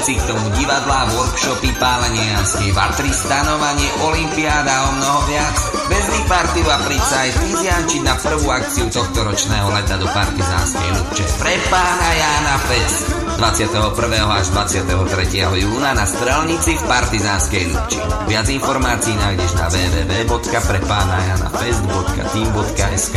Strelníci, k tomu divadlá, workshopy, pálenie janskej vatry, stanovanie, olimpiáda a o mnoho viac. Bez partiu a príď sa aj vyziančiť na prvú akciu tohto ročného leta do partizánskej Lubče. Prepána Jana Fest 21. až 23. júna na Strelnici v partizánskej Lubči. Viac informácií nájdeš na www.prepánajanafest.team.sk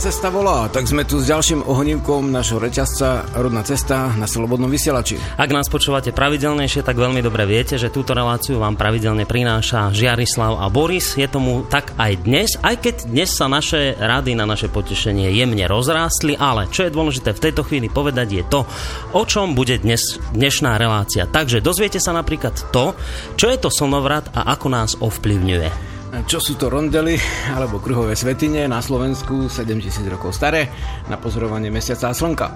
Cesta volá, tak sme tu s ďalším ohnívkom našho reťazca Rodná cesta na Slobodnom vysielači. Ak nás počúvate pravidelnejšie, tak veľmi dobre viete, že túto reláciu vám pravidelne prináša Žiarislav a Boris. Je tomu tak aj dnes, aj keď dnes sa naše rady na naše potešenie jemne rozrástli, ale čo je dôležité v tejto chvíli povedať je to, o čom bude dnes dnešná relácia. Takže dozviete sa napríklad to, čo je to slnovrat a ako nás ovplyvňuje. Čo sú to rondely alebo kruhové svetine na Slovensku 7000 rokov staré na pozorovanie mesiaca a slnka?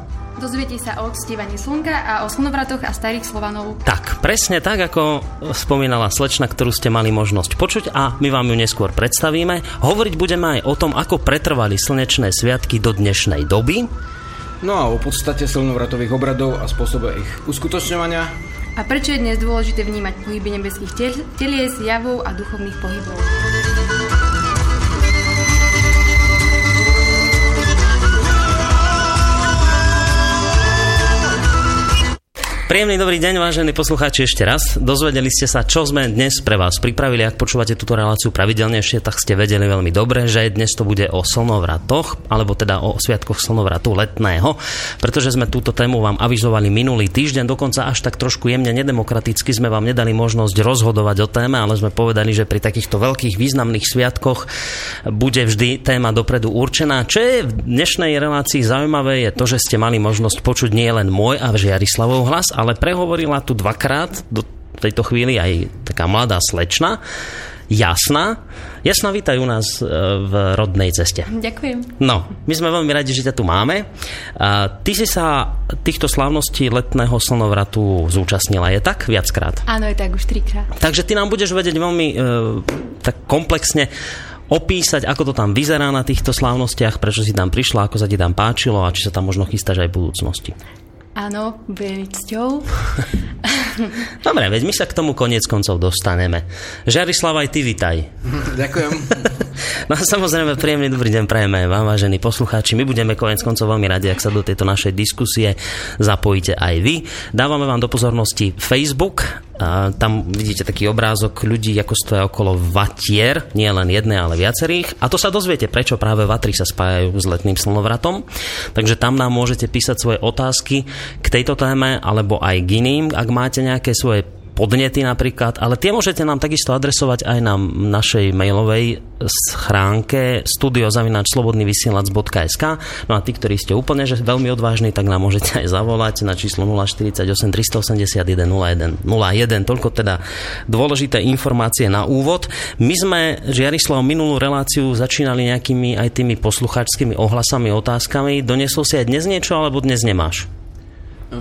Dozviete sa o odstívaní slnka a o slnovratoch a starých Slovanov. Tak, presne tak, ako spomínala slečna, ktorú ste mali možnosť počuť a my vám ju neskôr predstavíme. Hovoriť budeme aj o tom, ako pretrvali slnečné sviatky do dnešnej doby. No a o podstate slnovratových obradov a spôsobe ich uskutočňovania a prečo je dnes dôležité vnímať pohyby nebeských tel- telies, javov a duchovných pohybov? Príjemný dobrý deň, vážení poslucháči, ešte raz. Dozvedeli ste sa, čo sme dnes pre vás pripravili. Ak počúvate túto reláciu pravidelnejšie, tak ste vedeli veľmi dobre, že dnes to bude o slnovratoch, alebo teda o sviatkoch slnovratu letného, pretože sme túto tému vám avizovali minulý týždeň, dokonca až tak trošku jemne nedemokraticky sme vám nedali možnosť rozhodovať o téme, ale sme povedali, že pri takýchto veľkých významných sviatkoch bude vždy téma dopredu určená. Čo je v dnešnej relácii zaujímavé, je to, že ste mali možnosť počuť nielen môj a Žiarislavov hlas, ale prehovorila tu dvakrát do tejto chvíli aj taká mladá slečna, Jasná. Jasná, vítaj u nás e, v rodnej ceste. Ďakujem. No, my sme veľmi radi, že ťa tu máme. A ty si sa týchto slávností letného slnovratu zúčastnila, je tak? Viackrát? Áno, je tak už trikrát. Takže ty nám budeš vedieť veľmi e, tak komplexne opísať, ako to tam vyzerá na týchto slávnostiach, prečo si tam prišla, ako sa ti tam páčilo a či sa tam možno chystáš aj v budúcnosti. Áno, bude mi cťou. Dobre, veď my sa k tomu konec koncov dostaneme. Žarislav, aj ty vitaj. Ďakujem. No a samozrejme, príjemný dobrý deň prajeme vám, vážení poslucháči. My budeme konec koncov veľmi radi, ak sa do tejto našej diskusie zapojíte aj vy. Dávame vám do pozornosti Facebook. Tam vidíte taký obrázok ľudí, ako stoja okolo vatier, nie len jedné, ale viacerých. A to sa dozviete, prečo práve vatry sa spájajú s letným slnovratom. Takže tam nám môžete písať svoje otázky k tejto téme alebo aj k iným, ak máte nejaké svoje podnety napríklad, ale tie môžete nám takisto adresovať aj na našej mailovej schránke studiozavinačslobodnyvysielac.sk No a tí, ktorí ste úplne že veľmi odvážni, tak nám môžete aj zavolať na číslo 048 381 01 01. Toľko teda dôležité informácie na úvod. My sme, Žiarislav, minulú reláciu začínali nejakými aj tými poslucháčskými ohlasami, otázkami. Donesol si aj dnes niečo, alebo dnes nemáš?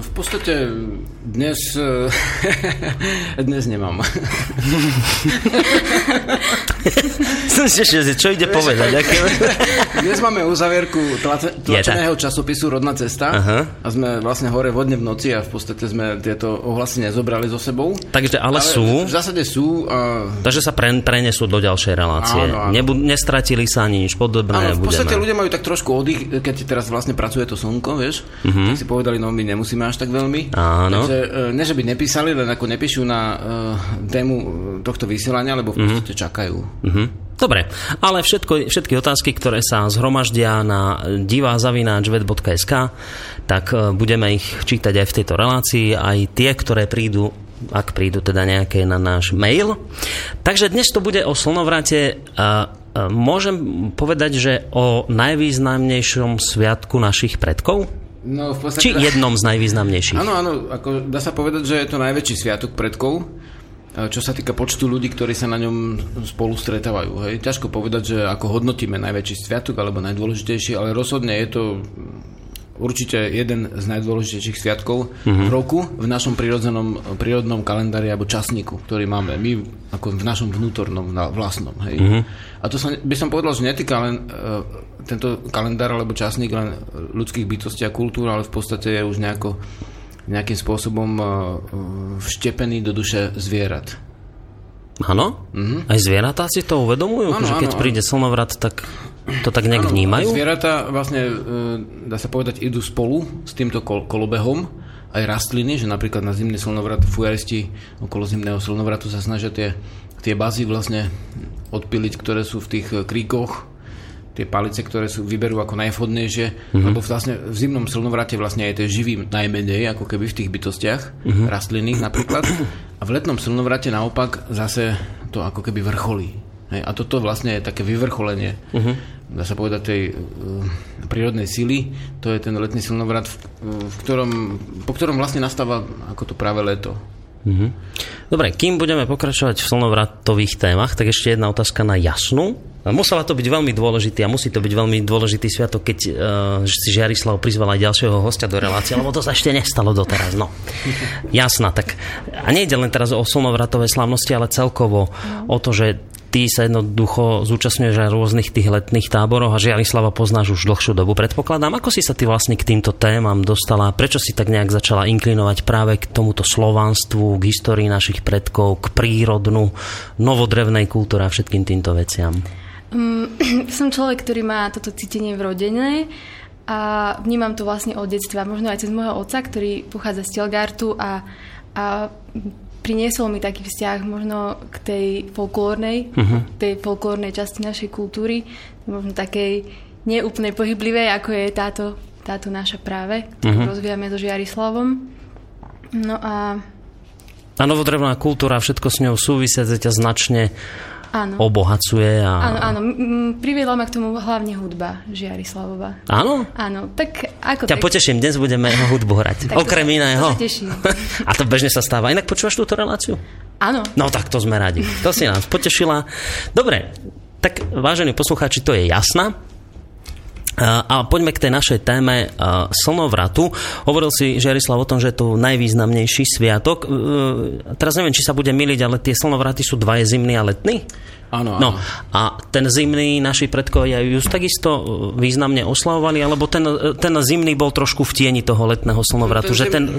V podstate dnes, dnes nemám. Čo ide povedať? Aké... Dnes máme uzavierku tlačeného časopisu Rodná cesta Aha. a sme vlastne hore vodne v noci a v podstate sme tieto ohlasy nezobrali so sebou. Takže ale, ale sú? V zásade sú. A... Takže sa pre, prenesú do ďalšej relácie. Áno, áno. Nebu, nestratili sa ani nič podobné. Áno, v podstate budeme. ľudia majú tak trošku oddych, keď teraz vlastne pracuje to slnko, vieš. Uh-huh. Tak si povedali, no my nemusíme až tak veľmi. Áno. Takže e, ne, že by nepísali, len ako nepíšu na uh, tému tohto vysielania, lebo v podstate uh-huh. čakajú. Uh-huh. Dobre, ale všetko, všetky otázky, ktoré sa zhromaždia na divazavináčved.sk, tak e, budeme ich čítať aj v tejto relácii, aj tie, ktoré prídu ak prídu teda nejaké na náš mail. Takže dnes to bude o slnovrate. Môžem povedať, že o najvýznamnejšom sviatku našich predkov? No, v podstate... Či jednom z najvýznamnejších? Áno, áno, ako dá sa povedať, že je to najväčší sviatok predkov, čo sa týka počtu ľudí, ktorí sa na ňom spolu stretávajú. Hej. Ťažko povedať, že ako hodnotíme najväčší sviatok alebo najdôležitejší, ale rozhodne je to určite jeden z najdôležitejších sviatkov mm-hmm. v roku v našom prírodzenom, prírodnom kalendári alebo časníku, ktorý máme my ako v našom vnútornom, vlastnom. Hej. Mm-hmm. A to sa, by som povedal, že netýka len uh, tento kalendár alebo časník len ľudských bytostí a kultúr, ale v podstate je už nejako, nejakým spôsobom uh, vštepený do duše zvierat. Áno? Mm-hmm. Aj zvieratá si to uvedomujú? Ano, že keď ano, príde slnovrat, tak to tak nejak ano, vnímajú? Zvieratá vlastne, e, dá sa povedať, idú spolu s týmto kol- kolobehom aj rastliny, že napríklad na zimný slnovrat fujaristi okolo zimného slnovratu sa snažia tie, tie bazy vlastne odpiliť, ktoré sú v tých e, kríkoch, tie palice, ktoré sú, vyberú ako najvhodnejšie, mm-hmm. lebo vlastne v zimnom slnovrate vlastne je to živým najmenej, ako keby v tých bytostiach, mm-hmm. rastlinných napríklad. A v letnom slnovrate naopak zase to ako keby vrcholí. Hej, a toto vlastne je také vyvrcholenie, uh-huh. dá sa povedať, tej uh, prírodnej sily. To je ten letný slnovrat, v, v ktorom, po ktorom vlastne nastáva ako to práve leto. Uh-huh. Dobre, kým budeme pokračovať v slnovratových témach, tak ešte jedna otázka na jasnú. Musela to byť veľmi dôležitý a musí to byť veľmi dôležitý sviatok, keď uh, si Žiarislav prizval aj ďalšieho hostia do relácie, lebo to sa ešte nestalo doteraz. No. Jasná, tak a nejde len teraz o slnovratové slávnosti, ale celkovo o to, že ty sa jednoducho zúčastňuješ aj rôznych tých letných táboroch a Žiarislava poznáš už dlhšiu dobu. Predpokladám, ako si sa ty vlastne k týmto témam dostala? Prečo si tak nejak začala inklinovať práve k tomuto slovanstvu, k histórii našich predkov, k prírodnú, novodrevnej kultúre a všetkým týmto veciam? Um, som človek, ktorý má toto cítenie vrodené a vnímam to vlastne od detstva, možno aj cez môjho otca, ktorý pochádza z Telgartu a, a priniesol mi taký vzťah možno k tej folklórnej, uh-huh. tej folklórnej časti našej kultúry, možno takej neúplne pohyblivej, ako je táto, táto naša práve, ktorú uh-huh. rozvíjame so Žiarislavom. No a... A novodrevná kultúra, všetko s ňou súvisiace ťa značne áno. obohacuje. A... Áno, áno. Priviedla ma k tomu hlavne hudba Žiarislavova. Áno? Áno. Tak ako Ťa tak... poteším, dnes budeme jeho hudbu hrať. Okrem to, iného. To a to bežne sa stáva. Inak počúvaš túto reláciu? Áno. No tak to sme radi. To si nás potešila. Dobre, tak vážení poslucháči, to je jasná. A poďme k tej našej téme slnovratu. Hovoril si, Žiarislav, o tom, že je to najvýznamnejší sviatok. Teraz neviem, či sa bude miliť, ale tie slnovraty sú dva zimný a letný? Áno, no, a ten zimný naši predkovia ju takisto e, významne oslavovali, alebo ten, e, ten zimný bol trošku v tieni toho letného slnovratu, ten že ten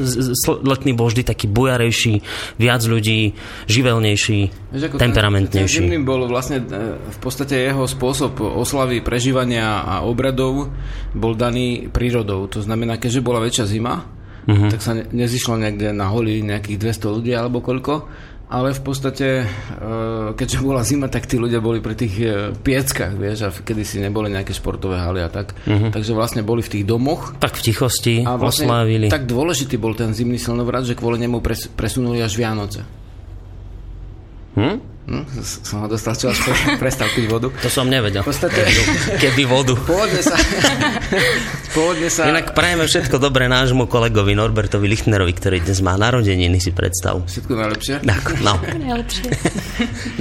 letný bol vždy taký bujarejší, viac ľudí, živelnejší, Víš, temperamentnejší. Ten, ten zimný bol vlastne e, v podstate jeho spôsob oslavy, prežívania a obradov bol daný prírodou. To znamená, keďže bola väčšia zima, uh-huh. tak sa nezišlo niekde na holi nejakých 200 ľudí alebo koľko, ale v podstate, e, keďže bola zima, tak tí ľudia boli pri tých e, pieckach, vieš, a kedy si neboli nejaké športové haly a tak. Uh-huh. Takže vlastne boli v tých domoch. Tak v tichosti a vlastne oslávili. Tak dôležitý bol ten zimný slnovrat, že kvôli nemu pres, presunuli až Vianoce. Hm? Hm, som ho dostal čo až prestal piť vodu. To som nevedel. V podstate... Keby vodu. Pôvodne sa... Pôvodne sa... Inak prajeme všetko dobré nášmu kolegovi Norbertovi Lichtnerovi, ktorý dnes má narodeniny, si predstav. Všetko najlepšie? Tak, no. najlepšie.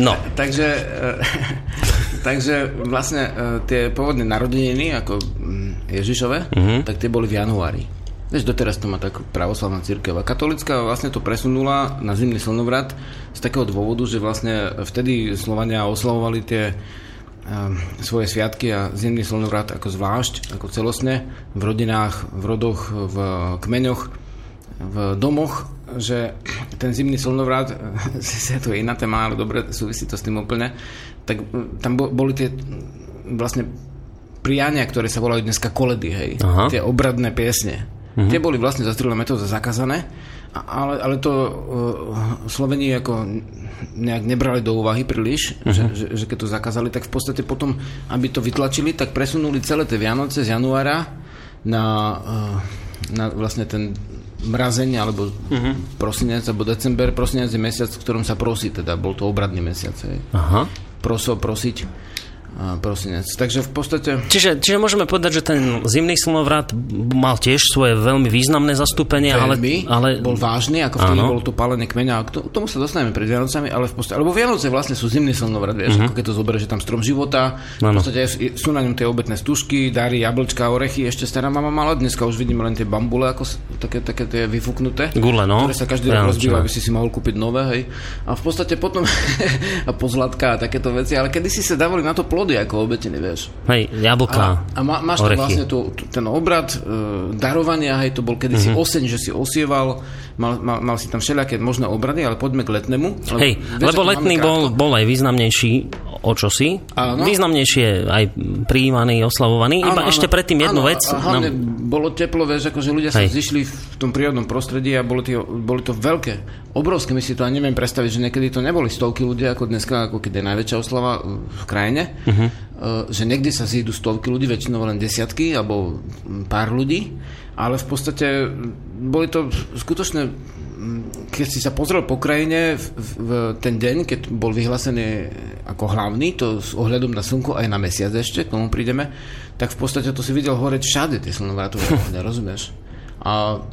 no. takže, eh, takže vlastne eh, tie pôvodné narodeniny, ako mm, Ježišove, uh-huh. tak tie boli v januári. Vieš, doteraz to má tak pravoslavná církev. A katolická vlastne to presunula na zimný slnovrat z takého dôvodu, že vlastne vtedy Slovania oslavovali tie um, svoje sviatky a zimný slnovrat ako zvlášť, ako celostne, v rodinách, v rodoch, v kmeňoch, v domoch, že ten zimný slnovrat, to je iná téma, ale dobre, súvisí to s tým úplne, tak tam boli tie vlastne priania, ktoré sa volajú dneska koledy, hej. Aha. Tie obradné piesne. Mm-hmm. Tie boli vlastne za strieľa metóda zakázané, ale, ale to uh, Sloveni ako nejak nebrali do úvahy príliš, mm-hmm. že, že, že keď to zakázali, tak v podstate potom, aby to vytlačili, tak presunuli celé tie Vianoce z januára na, uh, na vlastne ten mrazenie, alebo uh-huh. prosinec, alebo december, prosinec je mesiac, v ktorom sa prosí, teda bol to obradný mesiac. Aha. Proso, prosiť prosinec. Takže v podstate... Čiže, čiže môžeme povedať, že ten zimný slnovrat mal tiež svoje veľmi významné zastúpenie, veľmi, ale, ale... bol vážny, ako vtedy bol to pálenie kmeňa. K tomu sa dostaneme pred Vianocami, ale v podstate... Lebo Vianoce vlastne sú zimný slnovrat, vieš, uh-huh. ako keď to zoberieš, že tam strom života, ano. v podstate sú na ňom tie obetné stužky, dary, jablčka, orechy, ešte stará mama mala, dneska už vidíme len tie bambule, ako také, také tie vyfúknuté, Gule, no. ktoré sa každý rok rozbíva, aby si si mohol kúpiť nové, hej. A v podstate potom a pozlatka a takéto veci, ale kedy si sa dávali na to plod plody ako obetiny, vieš. Hej, jablka, A, a má, máš tam vlastne tú, tú, ten obrad e, darovania, hej, to bol kedysi mm-hmm. oseň, že si osieval, mal, mal, mal si tam všelijaké možné obrady, ale poďme k letnému. Lebo, hej, vieš, lebo letný bol, bol aj významnejší o čosi. Áno. Významnejšie aj prijímaný, oslavovaný. Áno, Iba áno, ešte predtým jednu áno, vec. A hlavne no. bolo teplo, vieš, akože ľudia hej. sa zišli v tom prírodnom prostredí a boli, tí, boli to veľké, obrovské, my si to ani neviem predstaviť, že niekedy to neboli stovky ľudí ako dneska, ako keď je najväčšia oslava v krajine. Uh-huh. Že niekde sa zídu stovky ľudí, väčšinou len desiatky alebo pár ľudí, ale v podstate boli to skutočné keď si sa pozrel po krajine v, v ten deň, keď bol vyhlásený ako hlavný, to s ohľadom na slnko aj na mesiac ešte, k tomu prídeme, tak v podstate to si videl horeť všade tie slnovrátové ohne, rozumieš? A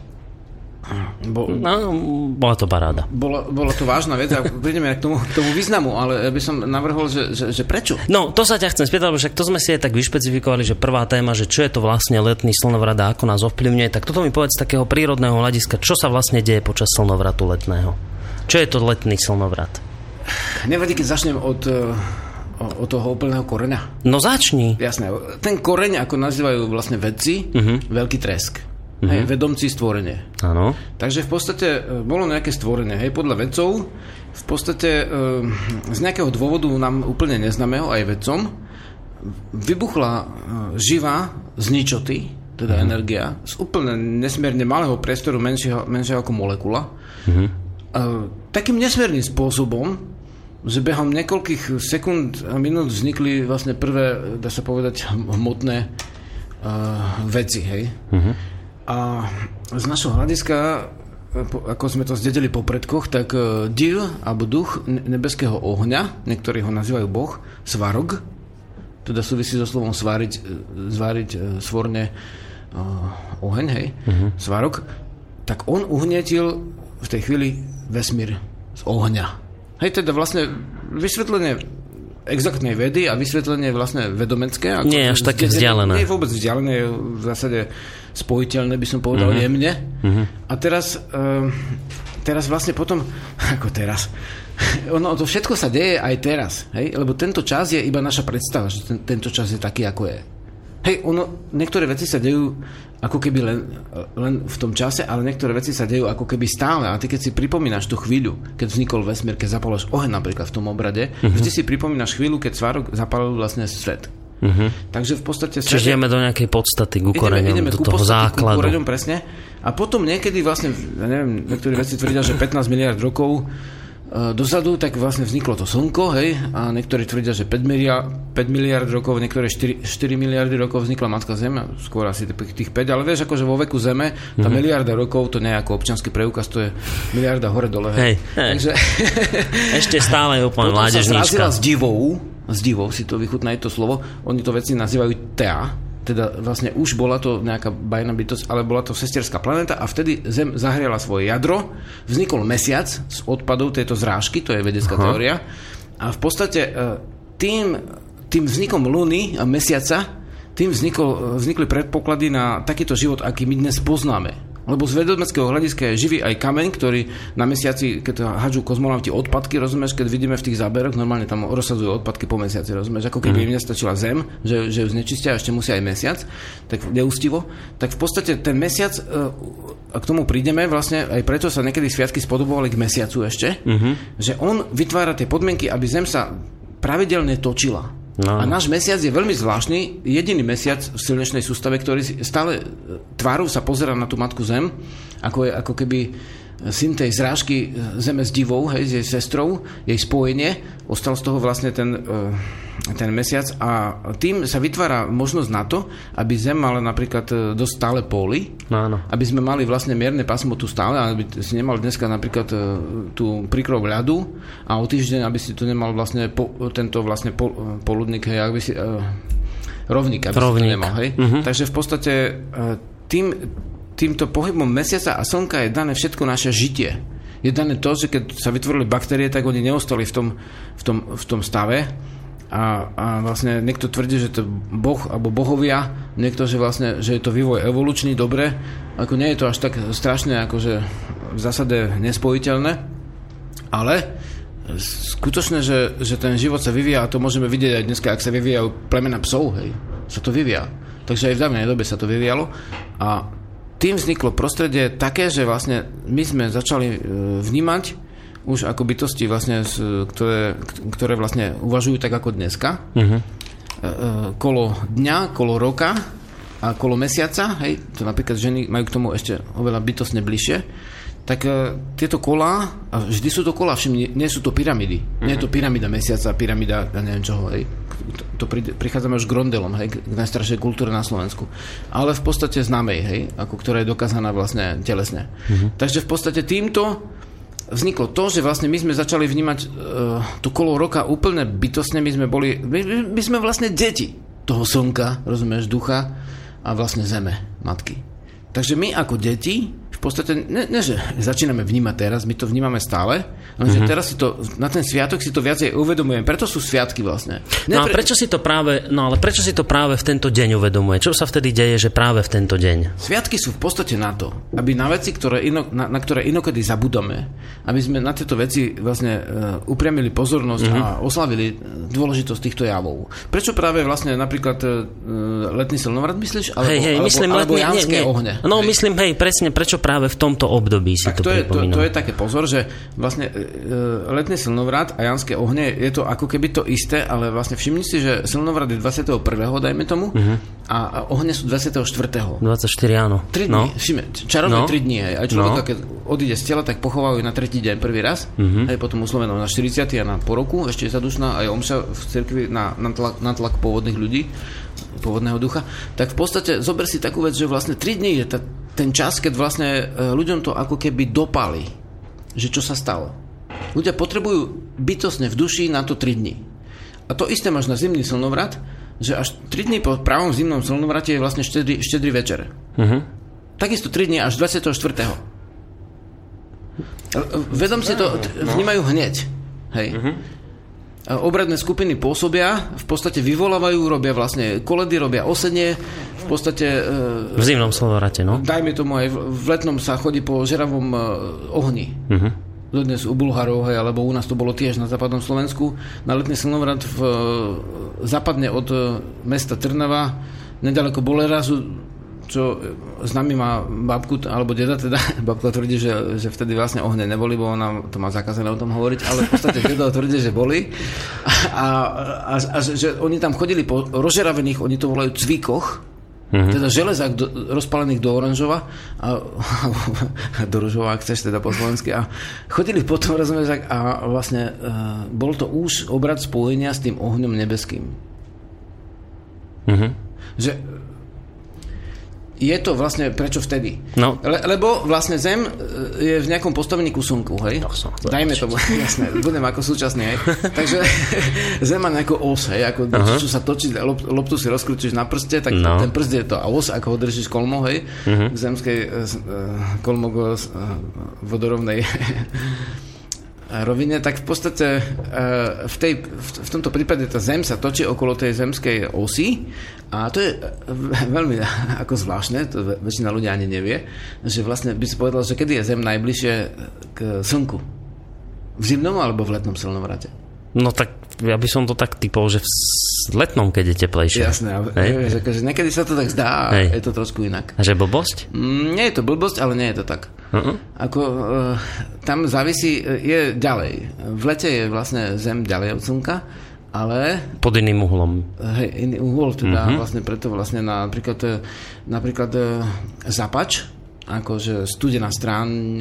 Bo, no, bola to paráda. Bola, bola to vážna vec a prídeme k tomu, k tomu významu, ale by som navrhol, že, že, že prečo? No, to sa ťa chcem spýtať, lebo však to sme si aj tak vyšpecifikovali, že prvá téma, že čo je to vlastne letný slnovrat a ako nás ovplyvňuje, tak toto mi povedz z takého prírodného hľadiska, čo sa vlastne deje počas slnovratu letného? Čo je to letný slnovrat? Nevadí, keď začnem od od toho úplného koreňa. No začni. Jasné. Ten koreň, ako nazývajú vlastne vedci, uh-huh. veľký tresk. Mm-hmm. Hej, vedomci stvorenie. Áno. Takže v podstate e, bolo nejaké stvorenie. Hej, podľa vedcov, v podstate e, z nejakého dôvodu nám úplne neznámeho aj vedcom, vybuchla e, živá z ničoty, teda mm-hmm. energia, z úplne nesmierne malého priestoru, menšieho, menšieho ako molekula, mm-hmm. takým nesmierným spôsobom, že behom niekoľkých sekúnd a minút vznikli vlastne prvé, dá sa povedať, hmotné uh, veci, hej. Mm-hmm. A z našho hľadiska, ako sme to zdedili po predkoch, tak e, div alebo duch nebeského ohňa, niektorí ho nazývajú boh, svarog, teda súvisí so slovom sváriť, e, zváriť e, svorne uh, oheň, hej, uh-huh. svarog, tak on uhnietil v tej chvíli vesmír z ohňa. Hej, teda vlastne vysvetlenie exaktnej vedy a vysvetlenie vlastne vedomecké. Ako nie až také vzdialené. Nie je vôbec vzdialené, je v zásade spojiteľné, by som povedal, uh-huh. jemne. Uh-huh. A teraz, uh, teraz vlastne potom, ako teraz, ono, to všetko sa deje aj teraz, hej? lebo tento čas je iba naša predstava, že ten, tento čas je taký, ako je. Hej, ono, niektoré veci sa dejú ako keby len, len v tom čase, ale niektoré veci sa dejú ako keby stále. A ty keď si pripomínaš tú chvíľu, keď vznikol vesmír, keď zapaloš oheň napríklad v tom obrade, uh-huh. vždy si pripomínaš chvíľu, keď Svarok zapalil vlastne svet. Uh-huh. Takže v podstate... Čiže ideme do nejakej podstaty, ku koreňom, ideme, ideme do toho základu. Ku koreňom, presne. A potom niekedy vlastne, ja neviem, niektorí veci tvrdia, že 15 miliard rokov dozadu, tak vlastne vzniklo to Slnko, hej, a niektorí tvrdia, že 5 miliard, 5 miliard rokov, niektoré 4, 4 miliardy rokov vznikla Matka Zem, skôr asi tých 5, ale vieš, akože vo veku Zeme, tá uh-huh. miliarda rokov, to nie je ako občanský preukaz, to je miliarda hore-dole. Hej, hej. Takže... Ešte stále úplne mládežníčka. s divou, s divou si to vychutná to slovo. Oni to veci nazývajú Tea, teda vlastne už bola to nejaká bajná bytosť, ale bola to sesterská planéta a vtedy Zem zahriala svoje jadro, vznikol mesiac z odpadov tejto zrážky, to je vedecká Aha. teória, a v podstate e, tým, tým vznikom Luny a mesiaca, tým vznikol, vznikli predpoklady na takýto život, aký my dnes poznáme. Lebo z vedomeckého hľadiska je živý aj kameň, ktorý na mesiaci, keď hádžu kozmonauti odpadky, rozumieš, keď vidíme v tých záberoch, normálne tam rozsadzujú odpadky po mesiaci, rozumieš, ako keby mm. im nestačila Zem, že, že ju znečistia a ešte musia aj mesiac, tak neústivo. Tak v podstate ten mesiac, e, a k tomu prídeme, vlastne aj preto sa niekedy sviatky spodobovali k mesiacu ešte, mm-hmm. že on vytvára tie podmienky, aby Zem sa pravidelne točila. No. A náš mesiac je veľmi zvláštny, jediný mesiac v slnečnej sústave, ktorý stále e, tvárou sa pozera na tú matku Zem, ako, je, ako keby syn tej zrážky Zeme s divou, hej, s jej sestrou, jej spojenie, ostal z toho vlastne ten, e, ten mesiac a tým sa vytvára možnosť na to, aby Zem mala napríklad e, dosť stále póly, Áno. aby sme mali vlastne mierne pasmo tu stále, aby si nemal dneska napríklad e, tú prikrov ľadu a o týždeň, aby si tu nemal vlastne po, tento vlastne pol, poludník, hej, aby si, rovník, aby Rovník. si to nemal, hej. Mhm. Takže v podstate tým, týmto pohybom mesiaca a slnka je dané všetko naše žitie. Je dané to, že keď sa vytvorili baktérie, tak oni neostali v tom, v tom, v tom stave a, a vlastne niekto tvrdí, že to boh alebo bohovia, niekto, že vlastne, že je to vývoj evolučný, dobre, ako nie je to až tak strašné, akože v zásade nespojiteľné, ale skutočné, že, že ten život sa vyvíja a to môžeme vidieť aj dneska, ak sa vyvíjajú plemena psov, hej, sa to vyvíja. Takže aj v dávnej dobe sa to vyvíjalo a tým vzniklo prostredie také, že vlastne my sme začali e, vnímať už ako bytosti, vlastne, ktoré, ktoré vlastne uvažujú tak ako dneska. Mhm. E, Kolo dňa, kolo roka a kolo mesiaca, hej, to napríklad ženy majú k tomu ešte oveľa bytostne bližšie, tak tieto kolá, a vždy sú to kolá, všimni, nie sú to pyramidy. Nie je to pyramida mesiaca, pyramida, ja neviem čoho, hej. To, to pri, prichádzame už k rondelom, hej, k najstaršej kultúre na Slovensku. Ale v podstate známej, hej, ako ktorá je dokázaná vlastne telesne. Takže v podstate týmto vzniklo to, že vlastne my sme začali vnímať uh, to kolo roka úplne bytostne, my sme boli, my- my sme vlastne deti toho slnka, rozumieš, ducha a vlastne zeme, matky. Takže my ako deti v podstate, ne, ne že začíname vnímať teraz, my to vnímame stále, lenže teraz si to, na ten sviatok si to viacej uvedomujem, preto sú sviatky vlastne. No a pre- prečo si to práve, no ale prečo si to práve v tento deň uvedomuje? Čo sa vtedy deje, že práve v tento deň? Sviatky sú v podstate na to, aby na veci, ktoré ino, na, na ktoré inokedy zabudame, aby sme na tieto veci vlastne uh, upriamili pozornosť Mhm. mm-hmm. a oslavili eh, dôležitosť týchto javov. Prečo práve vlastne napríklad uh, letný silnovrat myslíš? Alebo, hej, hej, alebo, myslím, alebo letne- janské nie, nie. ohne? No, hej. myslím, hej, presne, prečo práve v tomto období si Tak to, to, je, to, pripomínam. to je také pozor, že vlastne uh, letný silnovrat a janské ohne je to ako keby to isté, ale vlastne všimni si, že silnovrat je 21. dajme tomu Mhm. a, a ohne sú 24. 24, áno. 3 dní, no. všime, čarovné No. 3 dní. Aj človeka, No. keď odíde z tela, tak pochovajú na tretí deň prvý raz, Mhm. mm-hmm. aj potom usloveno na 40 a na po roku, ešte je zadušná aj omša v cirkvi na, na, tlak, na tlak pôvodných ľudí, pôvodného ducha. Tak v podstate zober si takú vec, že vlastne 3 dní je ta, ten čas, keď vlastne e, ľuďom to ako keby dopali, že čo sa stalo. Ľudia potrebujú bytosne v duši na to 3 dní. A to isté máš na zimný slnovrat, že až 3 dní po pravom zimnom slnovrate je vlastne štedrý, štedrý večer. Mhm. Takisto 3 dní až 24. Vedom si to t- vnímajú hneď. Hej. A Obradné skupiny pôsobia, v podstate vyvolávajú, robia vlastne koledy, robia osenie, v podstate, e, V zimnom slovorate, no. dajme tomu aj v, letnom sa chodí po žeravom e, ohni. Mhm. Dodnes u Bulharov, hej, alebo u nás to bolo tiež na západnom Slovensku. Na letný slnovrat v, e, západne od e, mesta Trnava, nedaleko Bolerazu, čo s nami má babku, alebo deda teda, babka tvrdí, že, že vtedy vlastne ohne neboli, bo ona to má zakázané o tom hovoriť, ale v podstate dedo tvrdí, že boli. A, a, a, že, oni tam chodili po rozžeravených, oni to volajú cvikoch, Mm-hmm. Teda železák do, rozpalených do oranžova a, do ružova, ak chceš teda po slovensky a chodili potom, rozumieš, a vlastne uh, bol to už obrad spojenia s tým ohňom nebeským. Mhm. Že je to vlastne prečo vtedy? No. Le, lebo vlastne Zem e, je v nejakom postavení ku Slnku, hej? To som chcel Dajme tomu, jasné, budem ako súčasný, hej? Takže Zem má nejakú os, hej? Ako uh-huh. čo sa točí, lop, loptu si rozkručíš na prste, tak No. no. ten prst je to a os, ako ho držíš kolmo, hej? Uh-huh. V zemskej uh, kolmok uh, vodorovnej rovine, tak v podstate uh, v, tej, v, tomto prípade tá Zem sa točí okolo tej zemskej osy a to je eh, veľmi ako zvláštne, to väčšina ľudia ani nevie, že vlastne by si povedal, že kedy je Zem najbližšie k Slnku? V zimnom alebo v letnom slnovrate? No tak ja by som to tak typol, že v letnom, keď je teplejšie. Jasné, Hej? vieš, akože niekedy sa to tak zdá Hej. je to trošku inak. A že blbosť? Mm, nie je to blbosť, ale nie je to tak. Uh-uh. Ako, uh, tam závisí, eh, je ďalej. V lete je vlastne Zem ďalej od Slnka, ale Pod iným uhlom. hej, iný uhol, teda mm-hmm. vlastne preto vlastne na, napríklad, eh, napríklad zapač akože studená stran,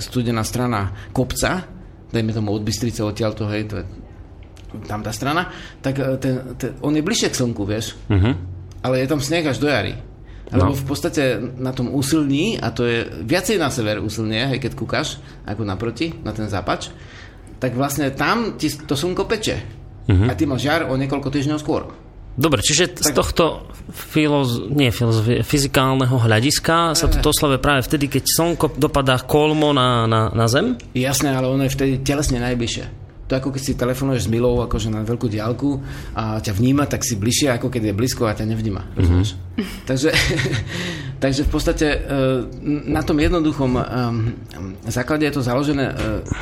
studená strana kopca, dajme tomu od Bystrice odtiaľ to, hej, to je tam tá strana, tak e, ten, ten, on je bližšie k slnku, vieš, uh-huh. ale je tam sneh až do jary. Lebo no. v podstate na tom úsilní, a to je viacej na sever úsilnie, hej, keď kúkaš, ako naproti, na ten zápač, tak vlastne tam ti to slnko peče. Uh-huh. A ty máš žar o niekoľko týždňov skôr. Dobre, čiže tak... z tohto filoz... nie, filoz... fyzikálneho hľadiska sa to oslavuje práve vtedy, keď slnko dopadá kolmo na, na, na zem? Jasné, ale ono je vtedy telesne najbližšie to ako keď si telefonuješ s Milou akože na veľkú diálku a ťa vníma, tak si bližšie ako keď je blízko a ťa nevníma. Mm-hmm. takže, takže v podstate e, na tom jednoduchom e, základe je to založené e,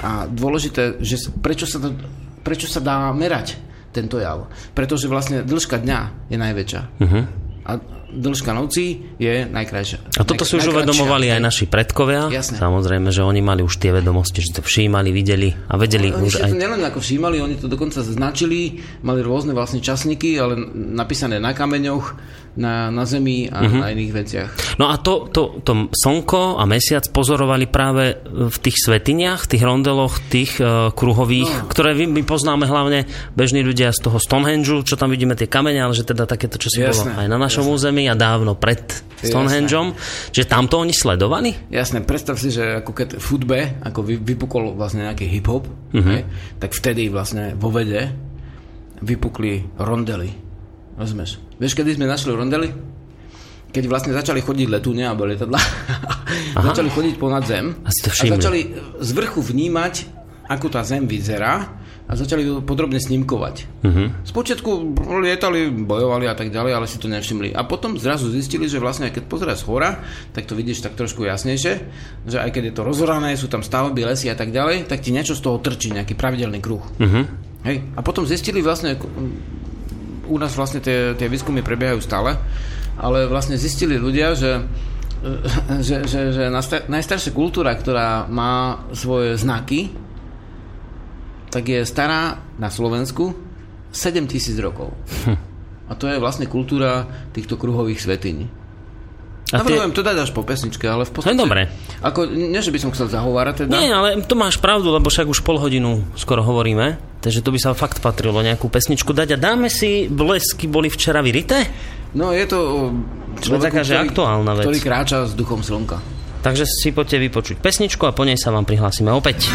a dôležité, že prečo sa, to, prečo sa dá merať tento jav. Pretože vlastne dĺžka dňa je najväčšia. Mm-hmm. A dĺžka noci je najkrajšia. A toto si už uvedomovali aj naši predkovia. Jasne. Samozrejme, že oni mali už tie vedomosti, že to všímali, videli a vedeli no, už aj... to nielen ako všímali, oni to dokonca značili, mali rôzne vlastne časníky, ale napísané na kameňoch, na, na Zemi a uh-huh. na iných veciach. No a to, to, to slnko a mesiac pozorovali práve v tých svetiniach, tých rondeloch, tých uh, kruhových, no. ktoré my, poznáme hlavne bežní ľudia z toho Stonehengeu, čo tam vidíme tie kamene, ale že teda takéto, čo si bolo aj na našom jasné. území a dávno pred Stonehengeom. Čiže tam to oni sledovali? Jasné, predstav si, že ako keď v futbe, ako vypukol vlastne nejaký hip-hop, uh-huh. tak vtedy vlastne vo vede vypukli rondely Rozumieš? Vieš, kedy sme našli rondely? Keď vlastne začali chodiť letúne alebo letadla, začali chodiť ponad zem a, a začali z vrchu vnímať, ako tá zem vyzerá a začali ju podrobne snímkovať. Uh-huh. Spočiatku lietali, bojovali a tak ďalej, ale si to nevšimli. A potom zrazu zistili, že vlastne keď pozrieš z hora, tak to vidíš tak trošku jasnejšie, že aj keď je to rozhorané, sú tam stavby, lesy a tak ďalej, tak ti niečo z toho trčí, nejaký pravidelný kruh. Uh-huh. Hej. A potom zistili vlastne u nás vlastne tie, tie výskumy prebiehajú stále, ale vlastne zistili ľudia, že že, že, že najstaršia kultúra, ktorá má svoje znaky, tak je stará na Slovensku 7000 rokov. Hm. A to je vlastne kultúra týchto kruhových svetiní. A Navrhujem tie... to dať až po pesničke, ale v podstate... To je dobré. Ako, nie, že by som chcel zahovárať teda. Nie, ale to máš pravdu, lebo však už pol hodinu skoro hovoríme, takže to by sa fakt patrilo nejakú pesničku dať. A dáme si, blesky boli včera vyrité? No je to človeku, taká, že aktuálna vec. ktorý kráča s duchom slnka. Takže si poďte vypočuť pesničku a po nej sa vám prihlásime opäť.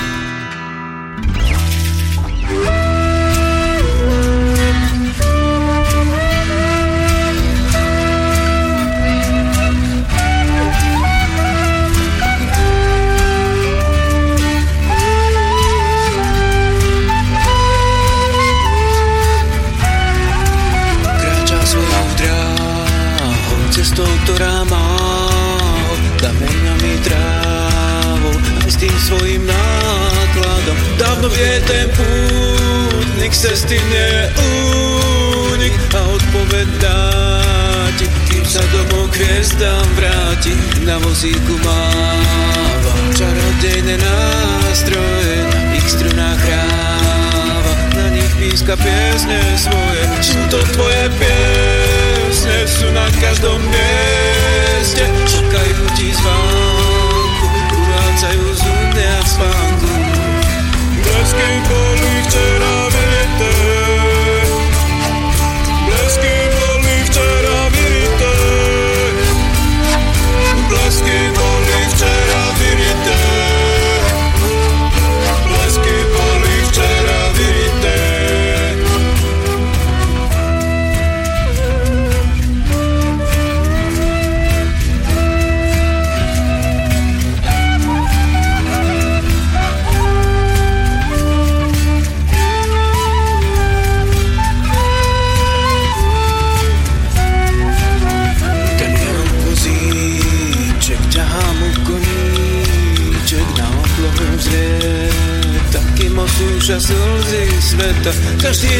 Cesty neúnik a odpovedá ti, kým sa domov k vráti, na vozíku máva čarodejné nástroje, na ich strunách hráva, na nich píska piesne svoje, sú to tvoje piesne, sú na každom mieste,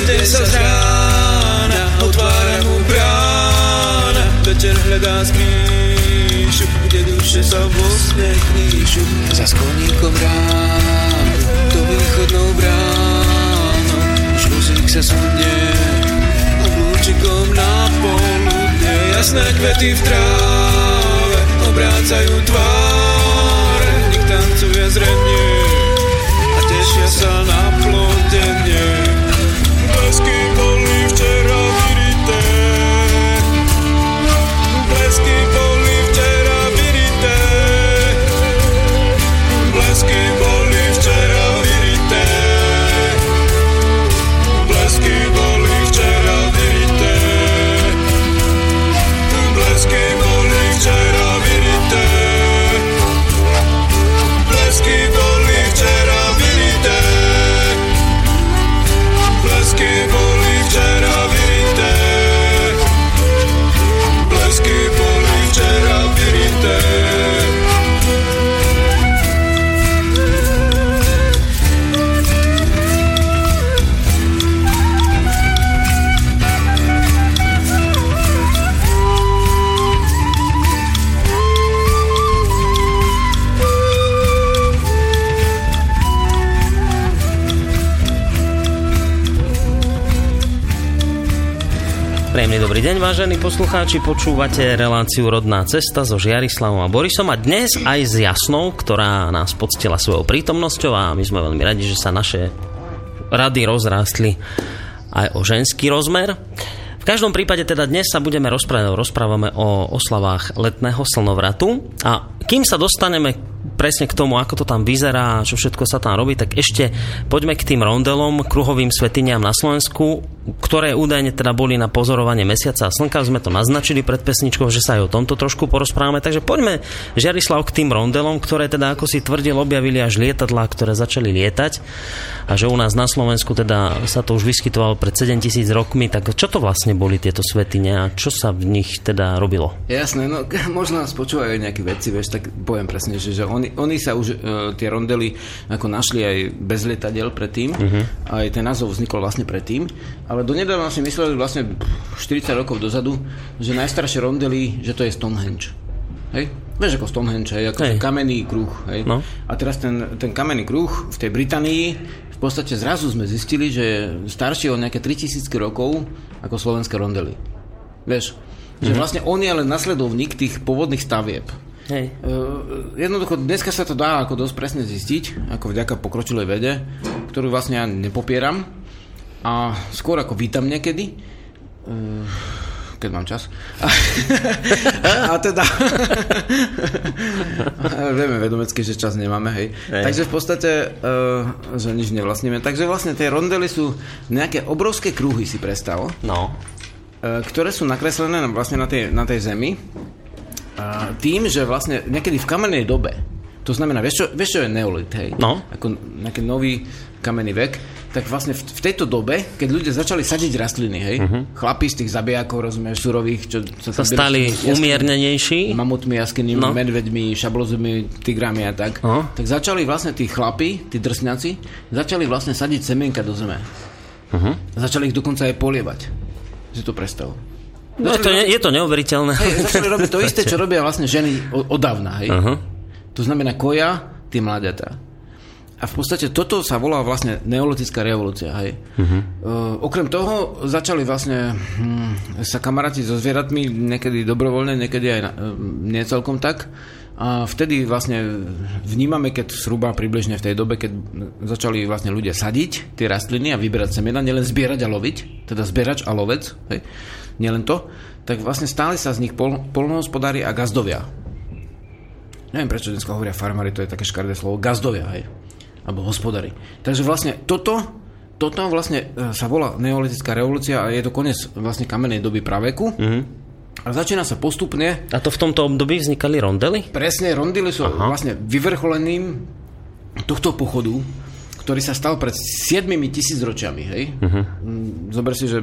Deň sa z rána otvára mu brána. Večer hľadá skrýšu, kde duše sa vo sne kníšu Za skoníkom ráno, to východnou bránou. Už vozík sa súdne a lúčikom na poludne. Jasné kvety v tráve, obrácajú tvár Nech tancuje zrenie A tešia sa na plodenie dobrý deň, vážení poslucháči. Počúvate reláciu Rodná cesta so Žiarislavom a Borisom a dnes aj s Jasnou, ktorá nás poctila svojou prítomnosťou a my sme veľmi radi, že sa naše rady rozrástli aj o ženský rozmer. V každom prípade teda dnes sa budeme rozprávať, rozprávame o oslavách letného slnovratu a kým sa dostaneme presne k tomu, ako to tam vyzerá, čo všetko sa tam robí, tak ešte poďme k tým rondelom, kruhovým svetiniam na Slovensku, ktoré údajne teda boli na pozorovanie mesiaca a slnka. Sme to naznačili pred pesničkou, že sa aj o tomto trošku porozprávame. Takže poďme, Žiarislav, k tým rondelom, ktoré teda, ako si tvrdil, objavili až lietadlá, ktoré začali lietať a že u nás na Slovensku teda sa to už vyskytovalo pred 7000 rokmi. Tak čo to vlastne boli tieto svetine a čo sa v nich teda robilo? Jasné, no možno nás počúvajú aj nejaké veci, vieš, tak poviem presne, že, že oni, oni sa už, e, tie rondely ako našli aj bez lietadiel predtým, uh-huh. aj ten názov vznikol vlastne predtým, ale donedávna si mysleli vlastne 40 rokov dozadu, že najstaršie rondely, že to je Stonehenge. Hej? Vieš, ako Stonehenge, hej, ako Hej. kamenný kruh. Hej? No. A teraz ten, ten kamenný kruh v tej Británii, v podstate zrazu sme zistili, že je starší o nejaké 3000 rokov ako slovenské rondely. Vieš, že Mhm. vlastne on je len nasledovník tých pôvodných stavieb. Hej. Uh, jednoducho, dneska sa to dá ako dosť presne zistiť, ako vďaka pokročilej vede, ktorú vlastne ja nepopieram a skôr ako vítam niekedy, uh, keď mám čas. A, a teda... Vieme vedomecky, že čas nemáme, hej. Hej. Takže v podstate, uh, že nič nevlastníme. Takže vlastne tie rondely sú nejaké obrovské kruhy, si predstav, No. ktoré sú nakreslené na- vlastne na tej, na tej zemi tým, že vlastne niekedy v kamennej dobe, to znamená, vieš čo, vieš čo je neolit, hej? No. Ako nejaký nový kamenný vek, tak vlastne v, v tejto dobe, keď ľudia začali sadiť rastliny, hej, uh-huh. chlapí z tých zabijakov, rozumieš, surových, čo Sa tam stali jaskyni- umiernenejší. mamutmi, jaskynnými, No. medveďmi, šablozumi, tigrami a tak. No. Tak začali vlastne tí chlapi, tí drsňaci, začali vlastne sadiť semienka do zeme. Uh-huh. Začali ich dokonca aj polievať. Si to predstav. No, je, to, ne, je to neuveriteľné. Hej, začali robiť to isté, čo robia vlastne ženy od, od dávna, hej. Aha. To znamená koja tie mladiatá. A v podstate toto sa volá vlastne neolitická revolúcia, hej. Uh-huh. Uh, okrem toho začali vlastne hm, sa kamaráti so zvieratmi niekedy dobrovoľne, niekedy aj uh, nie celkom tak. A vtedy vlastne vnímame, keď zhruba približne v tej dobe, keď začali vlastne ľudia sadiť tie rastliny a vyberať semena, nielen zbierať a loviť, teda zbierač a lovec, hej, nielen to, tak vlastne stáli sa z nich pol, polnohospodári a gazdovia. Neviem, prečo dneska hovoria farmári, to je také škaredé slovo, gazdovia, hej, alebo hospodári. Takže vlastne toto, toto vlastne e, sa volá neolitická revolúcia a je to koniec vlastne kamennej doby praveku. Mm-hmm. A začína sa postupne A to v tomto období vznikali rondely? Presne, rondily sú Aha. vlastne vyvrcholením tohto pochodu, ktorý sa stal pred 7 tisíc ročiami, hej? Uh-huh. Zober si, že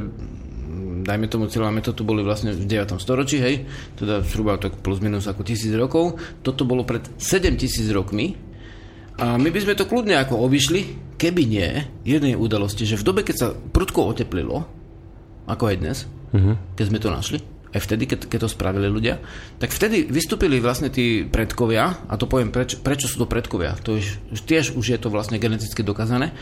dajme tomu celá metódu boli vlastne v 9. storočí, hej? Teda zhruba tak plus minus ako tisíc rokov. Toto bolo pred 7 tisíc rokmi. A my by sme to kľudne ako obišli, keby nie jednej udalosti, že v dobe, keď sa prudko oteplilo, ako aj dnes, uh-huh. keď sme to našli, aj vtedy, keď, keď to spravili ľudia, tak vtedy vystúpili vlastne tí predkovia, a to poviem, preč, prečo sú to predkovia, to už tiež už je to vlastne geneticky dokázané,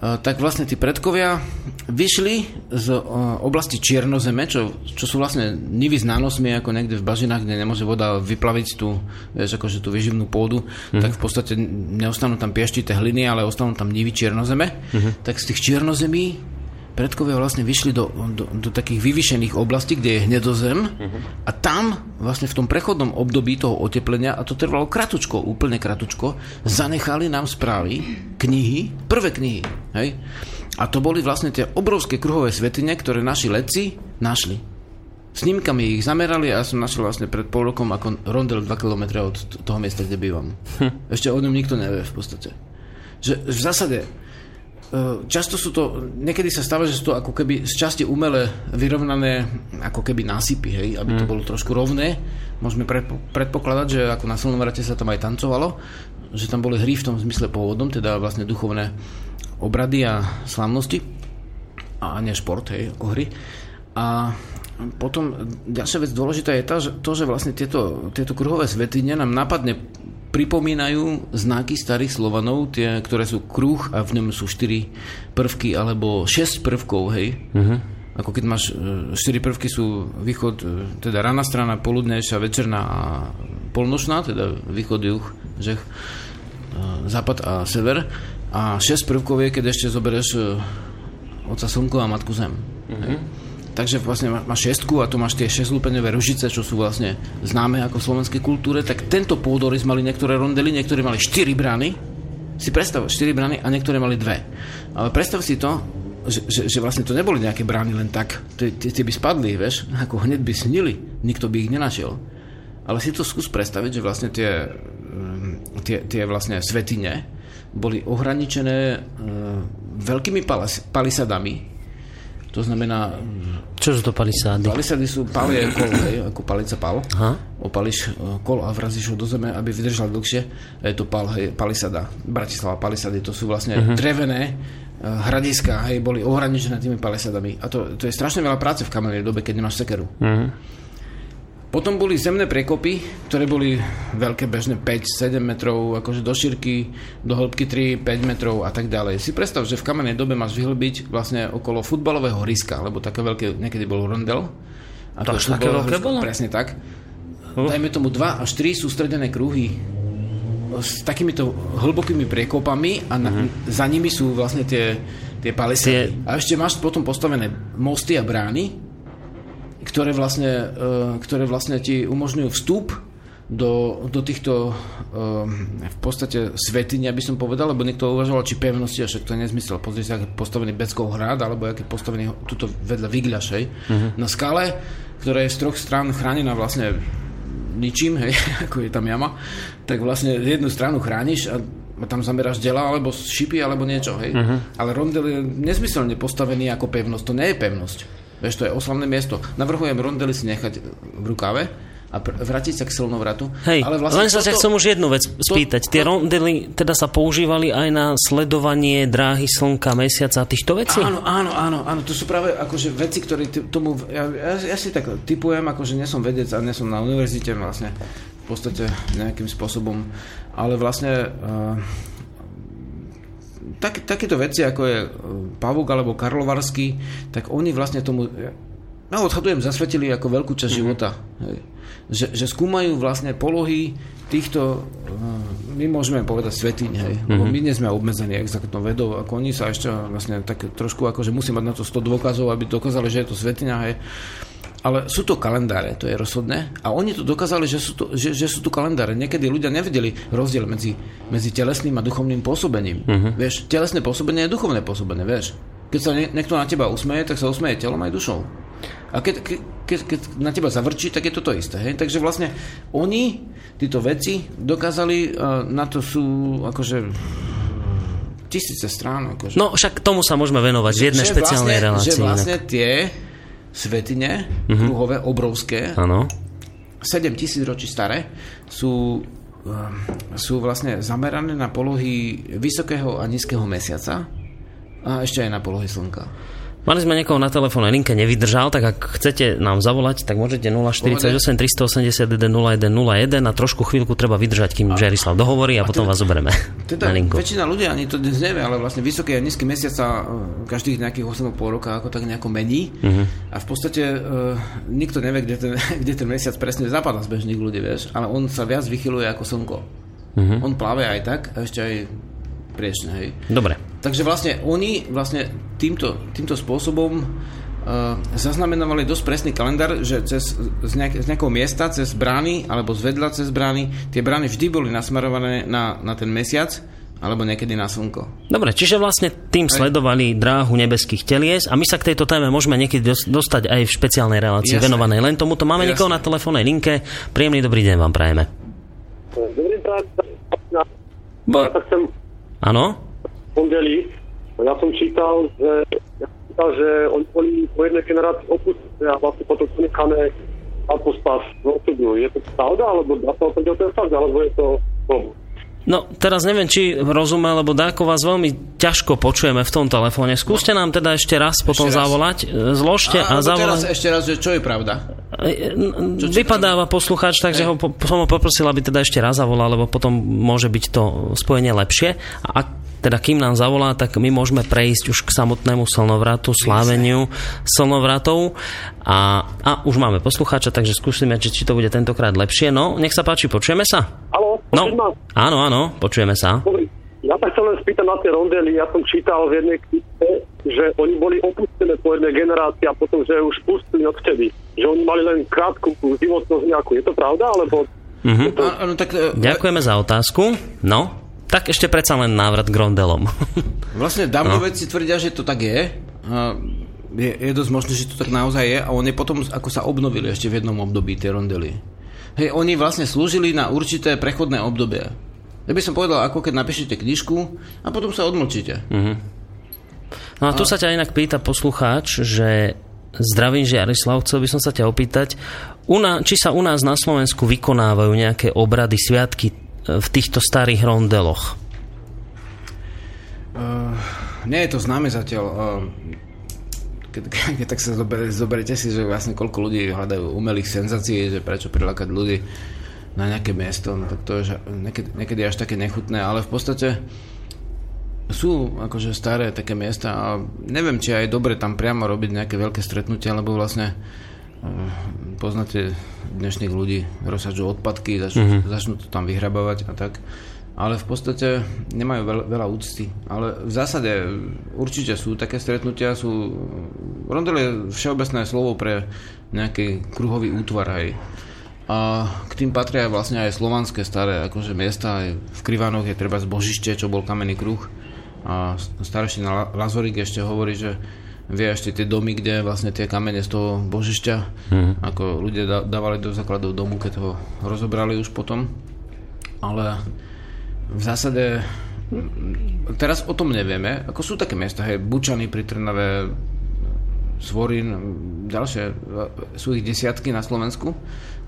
tak vlastne tí predkovia vyšli z uh, oblasti Čiernozeme, čo, čo sú vlastne nivy s nánosmi, ako niekde v bažinách, kde nemôže voda vyplaviť tú, vieš, akože tú vyživnú pôdu, mm-hmm. tak v podstate neostanú tam pieštité hliny, ale ostanú tam nivy Čiernozeme. Mm-hmm. Tak z tých Čiernozemí predkovia vlastne vyšli do, do, do takých vyvyšených oblastí, kde je hnedozem uh-huh. a tam vlastne v tom prechodnom období toho oteplenia, a to trvalo kratučko, úplne kratučko, zanechali nám správy, knihy, prvé knihy. Hej? A to boli vlastne tie obrovské kruhové svetine, ktoré naši letci našli. Snímkami ich zamerali a ja som našiel vlastne pred pol rokom ako rondel 2 km od toho miesta, kde bývam. Hm. Ešte o ňom nikto nevie v podstate. Že v zásade často sú to, niekedy sa stáva, že sú to ako keby z časti umele vyrovnané ako keby násypy, hej, aby to mm. bolo trošku rovné. Môžeme predpokladať, že ako na Slnovrate sa tam aj tancovalo, že tam boli hry v tom zmysle pôvodom, teda vlastne duchovné obrady a slávnosti a nie šport, hej, ako hry. A potom ďalšia vec dôležitá je tá, že to, že vlastne tieto, tieto kruhové svetine nám napadne pripomínajú znaky starých Slovanov, tie, ktoré sú kruh a v ňom sú 4 prvky alebo 6 prvkov, hej. Uh-huh. Ako keď máš 4 e, prvky sú východ, e, teda rána strana, poludnejšia, večerná a polnočná, teda východ, juh, žech, e, západ a sever. A 6 prvkov je, keď ešte zoberieš oca slnko a matku zem. Uh-huh takže vlastne máš šestku a tu máš tie šestlúpeňové ružice, čo sú vlastne známe ako v slovenskej kultúre, tak tento pôdorys mali niektoré rondely, niektoré mali 4 brány, si predstav, 4 brány a niektoré mali dve. Ale predstav si to, že, že, že vlastne to neboli nejaké brány len tak. Tie by spadli, vieš, ako hneď by snili, nikto by ich nenašiel. Ale si to skús predstaviť, že vlastne tie, mm, tie, tie vlastne svetine boli ohraničené uh, veľkými palisadami, to znamená... Čo sú to palisády? Palisády sú palie kol, hej, ako palica pal. Aha. Opališ e, kol a vrazíš ho do zeme, aby vydržal dlhšie. Je to pal, hej, palisada. Bratislava palisady, to sú vlastne uh-huh. drevené e, hradiska, hej, boli ohraničené tými palisadami. A to, to je strašne veľa práce v kamenej dobe, keď nemáš sekeru. Uh-huh. Potom boli zemné prekopy, ktoré boli veľké, bežné 5-7 metrov, akože do šírky, do hĺbky 3-5 metrov a tak ďalej. Si predstav, že v kamenej dobe máš vyhlbiť vlastne okolo futbalového hryska, lebo také veľké, niekedy bol rondel. A to, to také veľké bolo? Presne tak. Uh. Dajme tomu 2 až 3 sústredené kruhy s takýmito hlbokými priekopami a na, uh-huh. za nimi sú vlastne tie, tie palisady. Tie... A ešte máš potom postavené mosty a brány, ktoré vlastne, uh, ktoré vlastne ti umožňujú vstup do, do týchto uh, v podstate svetiny, aby som povedal, lebo niekto uvažoval, či pevnosti, a však to je nezmysel. Pozri sa, aký postavený Beckov hrad, alebo aký postavený tuto vedľa Vigľašej, uh-huh. na skale, ktorá je z troch strán chránená vlastne ničím, hej, ako je tam jama, tak vlastne jednu stranu chrániš a tam zameráš dela alebo šipy alebo niečo, hej. Uh-huh. Ale rondel je nezmyselne postavený ako pevnosť, to nie je pevnosť. Vieš, to je oslavné miesto. Navrhujem rondely si nechať v rukave a pr- vrátiť sa k silnovratu. Hej, ale vlastne len sa ťa chcem už jednu vec spýtať. To, Tie rondely teda sa používali aj na sledovanie dráhy slnka, mesiaca a týchto vecí? Áno, áno, áno, áno. To sú práve akože veci, ktoré t- tomu... Ja, ja, ja si tak typujem, akože nie som vedec a nie som na univerzite vlastne v podstate nejakým spôsobom, ale vlastne uh, tak, takéto veci, ako je e, Pavuk alebo Karlovarský, tak oni vlastne tomu, ja odhadujem, zasvetili ako veľkú časť mm-hmm. života. Hej. Že, že skúmajú vlastne polohy týchto, e, my môžeme povedať svetiň, hej, mm-hmm. lebo my nie sme obmedzení exaktnou vedou, ako oni sa ešte vlastne tak trošku ako, že musí mať na to 100 dôkazov, aby dokázali, že je to svetiňa, hej ale sú to kalendáre, to je rozhodné. A oni to dokázali, že sú to, že, že sú to kalendáre. Niekedy ľudia nevedeli rozdiel medzi, medzi telesným a duchovným pôsobením. Uh-huh. Vieš, telesné pôsobenie je duchovné pôsobenie, vieš. Keď sa nie, niekto na teba usmeje, tak sa usmeje telom aj dušou. A keď, keď, keď na teba zavrčí, tak je to to isté. Hej? Takže vlastne oni, títo veci, dokázali, na to sú akože tisíce strán. Akože. No však tomu sa môžeme venovať v jednej špeciálnej vlastne, relácii. Že vlastne tie svetine, mm-hmm. kruhové, obrovské. Áno. 7 tisíc ročí staré, sú, um, sú vlastne zamerané na polohy vysokého a nízkeho mesiaca a ešte aj na polohy slnka. Mali sme niekoho na telefónnej linke, nevydržal, tak ak chcete nám zavolať, tak môžete 048 381 0101 a trošku chvíľku treba vydržať, kým Žerislav dohovorí a, a potom teda, vás zoberieme teda na linku. Väčšina ľudia ani to dnes nevie, ale vlastne vysoký a nízky mesiac sa e, každých nejakých 8,5 roka ako tak nejako mení uh-huh. a v podstate uh, nikto nevie, kde ten, kde ten mesiac presne zapadá z bežných ľudí, vieš, ale on sa viac vychyluje ako slnko. Uh-huh. On pláve aj tak a ešte aj priečne, hej. Dobre. Takže vlastne oni vlastne týmto, týmto spôsobom uh, zaznamenávali dosť presný kalendár, že cez, z, nejak, z nejakého miesta, cez brány, alebo z vedľa cez brány, tie brány vždy boli nasmerované na, na ten mesiac, alebo niekedy na slnko. Dobre, čiže vlastne tým aj. sledovali dráhu nebeských telies a my sa k tejto téme môžeme niekedy dostať aj v špeciálnej relácii Jasne. venovanej len tomuto. Máme Jasne. niekoho na telefónnej linke. Príjemný dobrý deň vám prajeme. Dobrý deň. Bo... Ja chcem Áno? Pondeli. Ja som čítal, že, ja čítal, že oni boli po jednej generácii opustili a vlastne potom sú nechané alpospas v Je to pravda, alebo dá sa o tom ten fakt, alebo je to bol? No, teraz neviem, či rozumie, lebo Dáko vás veľmi ťažko počujeme v tom telefóne. Skúste nám teda ešte raz potom ešte raz. zavolať. Zložte a, a zavolať. Teraz ešte raz, že čo je pravda? Čo, Vypadáva poslucháč, takže ho, som ho poprosil, aby teda ešte raz zavolal, lebo potom môže byť to spojenie lepšie. A ak teda kým nám zavolá, tak my môžeme prejsť už k samotnému slnovratu, sláveniu slnovratov. A, a už máme poslucháča, takže skúsime, či, či to bude tentokrát lepšie. No, nech sa páči, počujeme sa? Haló, no, áno, áno, počujeme sa. Ja sa chcem len spýtať na tie rondely. Ja som čítal v jednej knihe, že oni boli opustené po jednej generácii a potom, že už pustili odvtedy. Že oni mali len krátku životnosť nejakú. Je to pravda? Alebo... Mm-hmm. To... Ano, tak, uh, Ďakujeme za otázku. No, tak ešte predsa len návrat k rondelom. vlastne dávno no. veci tvrdia, že to tak je. Je, je dosť možné, že to tak naozaj je a oni potom ako sa obnovili ešte v jednom období tie rondely. Hej, oni vlastne slúžili na určité prechodné obdobie. Ja by som povedal, ako keď napíšete knižku a potom sa odmlčíte. Uh-huh. No a tu a... sa ťa inak pýta poslucháč, že zdravím Žiarislav, chcel by som sa ťa opýtať, či sa u nás na Slovensku vykonávajú nejaké obrady, sviatky v týchto starých rondeloch? Uh, nie je to známe zatiaľ. Uh, keď, keď tak sa zober, zoberete si, že vlastne koľko ľudí hľadajú umelých senzácií, že prečo prilákať ľudí na nejaké miesto, no tak to je niekedy, niekedy až také nechutné, ale v podstate sú akože staré také miesta a neviem, či aj dobre tam priamo robiť nejaké veľké stretnutia, lebo vlastne uh, poznáte dnešných ľudí rozsadžujú odpadky, začnú, mm-hmm. začnú to tam vyhrabávať a tak. Ale v podstate nemajú veľa, veľa úcty. Ale v zásade určite sú také stretnutia, sú... Rondel je všeobecné slovo pre nejaký kruhový útvar aj. A k tým patria vlastne aj slovanské staré akože miesta. Aj v Krivanoch je treba zbožište, čo bol kamenný kruh. A starší Lazorik ešte hovorí, že vie ešte tie domy, kde vlastne tie kamene z toho božišťa, mm. ako ľudia dávali do základov domu, keď ho rozobrali už potom. Ale v zásade teraz o tom nevieme. Ako sú také miesta, hej, Bučany pri Trnave, Svorín, ďalšie, sú ich desiatky na Slovensku,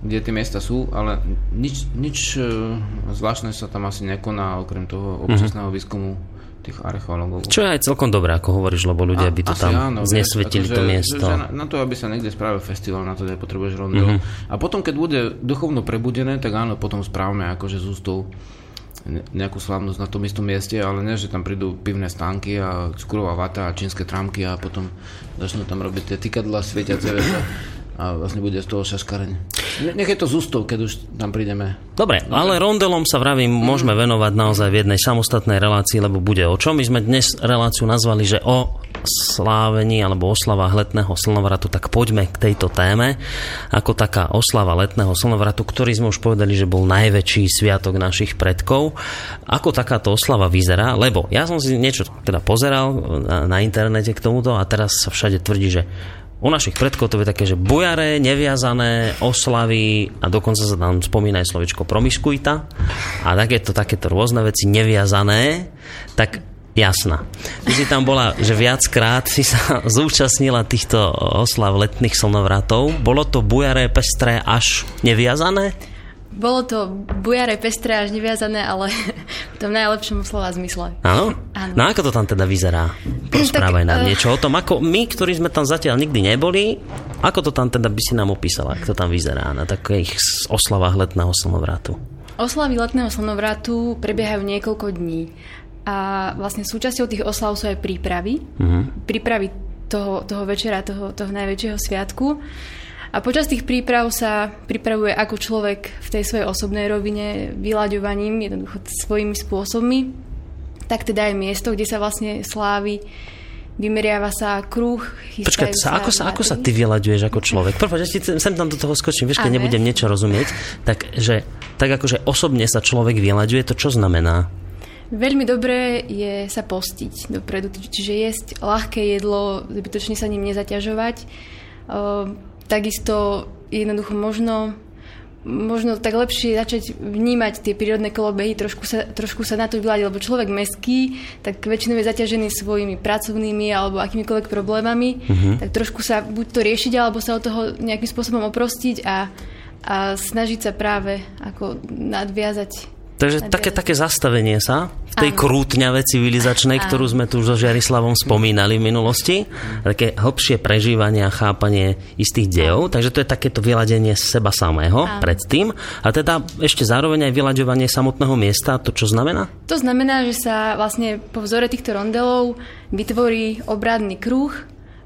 kde tie miesta sú, ale nič, nič e, zvláštne sa tam asi nekoná, okrem toho občasného výskumu tých archeológov. Čo je aj celkom dobré, ako hovoríš, lebo ľudia a, by to tam áno, znesvetili akože, to miesto. Že, na, na to, aby sa niekde spravil festival, na to nepotrebuješ rondel. Mm-hmm. A potom, keď bude duchovno prebudené, tak áno, potom správame akože z ústov nejakú slávnosť na tom istom mieste, ale nie, že tam prídu pivné stánky a cukrová vata a čínske trámky a potom začnú tam robiť tie tykadla svietiace a vlastne bude z toho šaškareň. Nech je to z ústov, keď už tam prídeme. Dobre, Dobre, ale rondelom sa vravím, môžeme venovať naozaj v jednej samostatnej relácii, lebo bude o čom. My sme dnes reláciu nazvali, že o slávení alebo oslavách letného slnovratu, tak poďme k tejto téme. Ako taká oslava letného slnovratu, ktorý sme už povedali, že bol najväčší sviatok našich predkov. Ako takáto oslava vyzerá? Lebo ja som si niečo teda pozeral na, na internete k tomuto a teraz sa všade tvrdí, že u našich predkov to je také, že bojare, neviazané, oslavy a dokonca sa tam spomína aj slovičko promiskuita a takéto, takéto rôzne veci neviazané, tak jasná. Ty si tam bola, že viackrát si sa zúčastnila týchto oslav letných slnovratov. Bolo to bujare, pestré až neviazané? Bolo to bujare, pestré až neviazané, ale v tom najlepšom slova zmysle. Áno? Áno. No ako to tam teda vyzerá? Porozprávaj nám eh, niečo o tom, ako my, ktorí sme tam zatiaľ nikdy neboli, ako to tam teda by si nám opísala, ako to tam vyzerá na takých oslavách letného slnovratu? Oslavy letného slnovratu prebiehajú niekoľko dní. A vlastne súčasťou tých oslav sú aj prípravy. Mhm. Prípravy toho, toho večera, toho, toho najväčšieho sviatku. A počas tých príprav sa pripravuje ako človek v tej svojej osobnej rovine vyľaďovaním, jednoducho svojimi spôsobmi, tak teda aj miesto, kde sa vlastne slávi, vymeriava sa kruh, Počkaj, sa, ako, sa, ako sa ty vyľaďuješ ako človek? Prvé, že ti sem tam do toho skočím, vieš, keď Áno. nebudem niečo rozumieť, tak, že, tak akože osobne sa človek vyľaďuje, to čo znamená? Veľmi dobré je sa postiť dopredu, čiže jesť ľahké jedlo, zbytočne sa ním nezaťažovať. Takisto jednoducho možno, možno tak lepšie začať vnímať tie prírodné kolobehy, trošku sa, trošku sa na to vyľadiť, lebo človek meský, tak väčšinou je zaťažený svojimi pracovnými alebo akýmikoľvek problémami, tak trošku sa buď to riešiť, alebo sa od toho nejakým spôsobom oprostiť a, a snažiť sa práve ako nadviazať Takže také, také zastavenie sa v tej Áno. krútňave civilizačnej, Áno. ktorú sme tu už so Žiarislavom spomínali v minulosti. Také hlbšie prežívanie a chápanie istých dejov. Takže to je takéto vyladenie seba samého Áno. predtým. A teda ešte zároveň aj vyľaďovanie samotného miesta. To čo znamená? To znamená, že sa vlastne po vzore týchto rondelov vytvorí obradný kruh,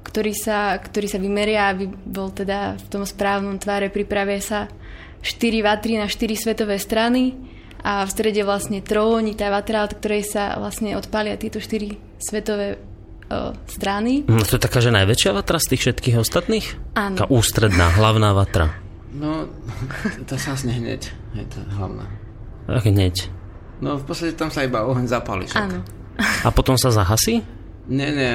ktorý sa, ktorý sa vymeria, aby bol teda v tom správnom tvare, pripravia sa 4 vatry na 4 svetové strany a v strede vlastne tróni tá vatra, od ktorej sa vlastne odpalia tieto 4 svetové o, strany. No, to je taká, že najväčšia vatra z tých všetkých ostatných? Áno. Taká ústredná, hlavná vatra. No, to sa asne hneď, je to hlavná. Hneď. No v podstate tam sa iba oheň zapáli. Áno. A potom sa zahasí? Nie, nie,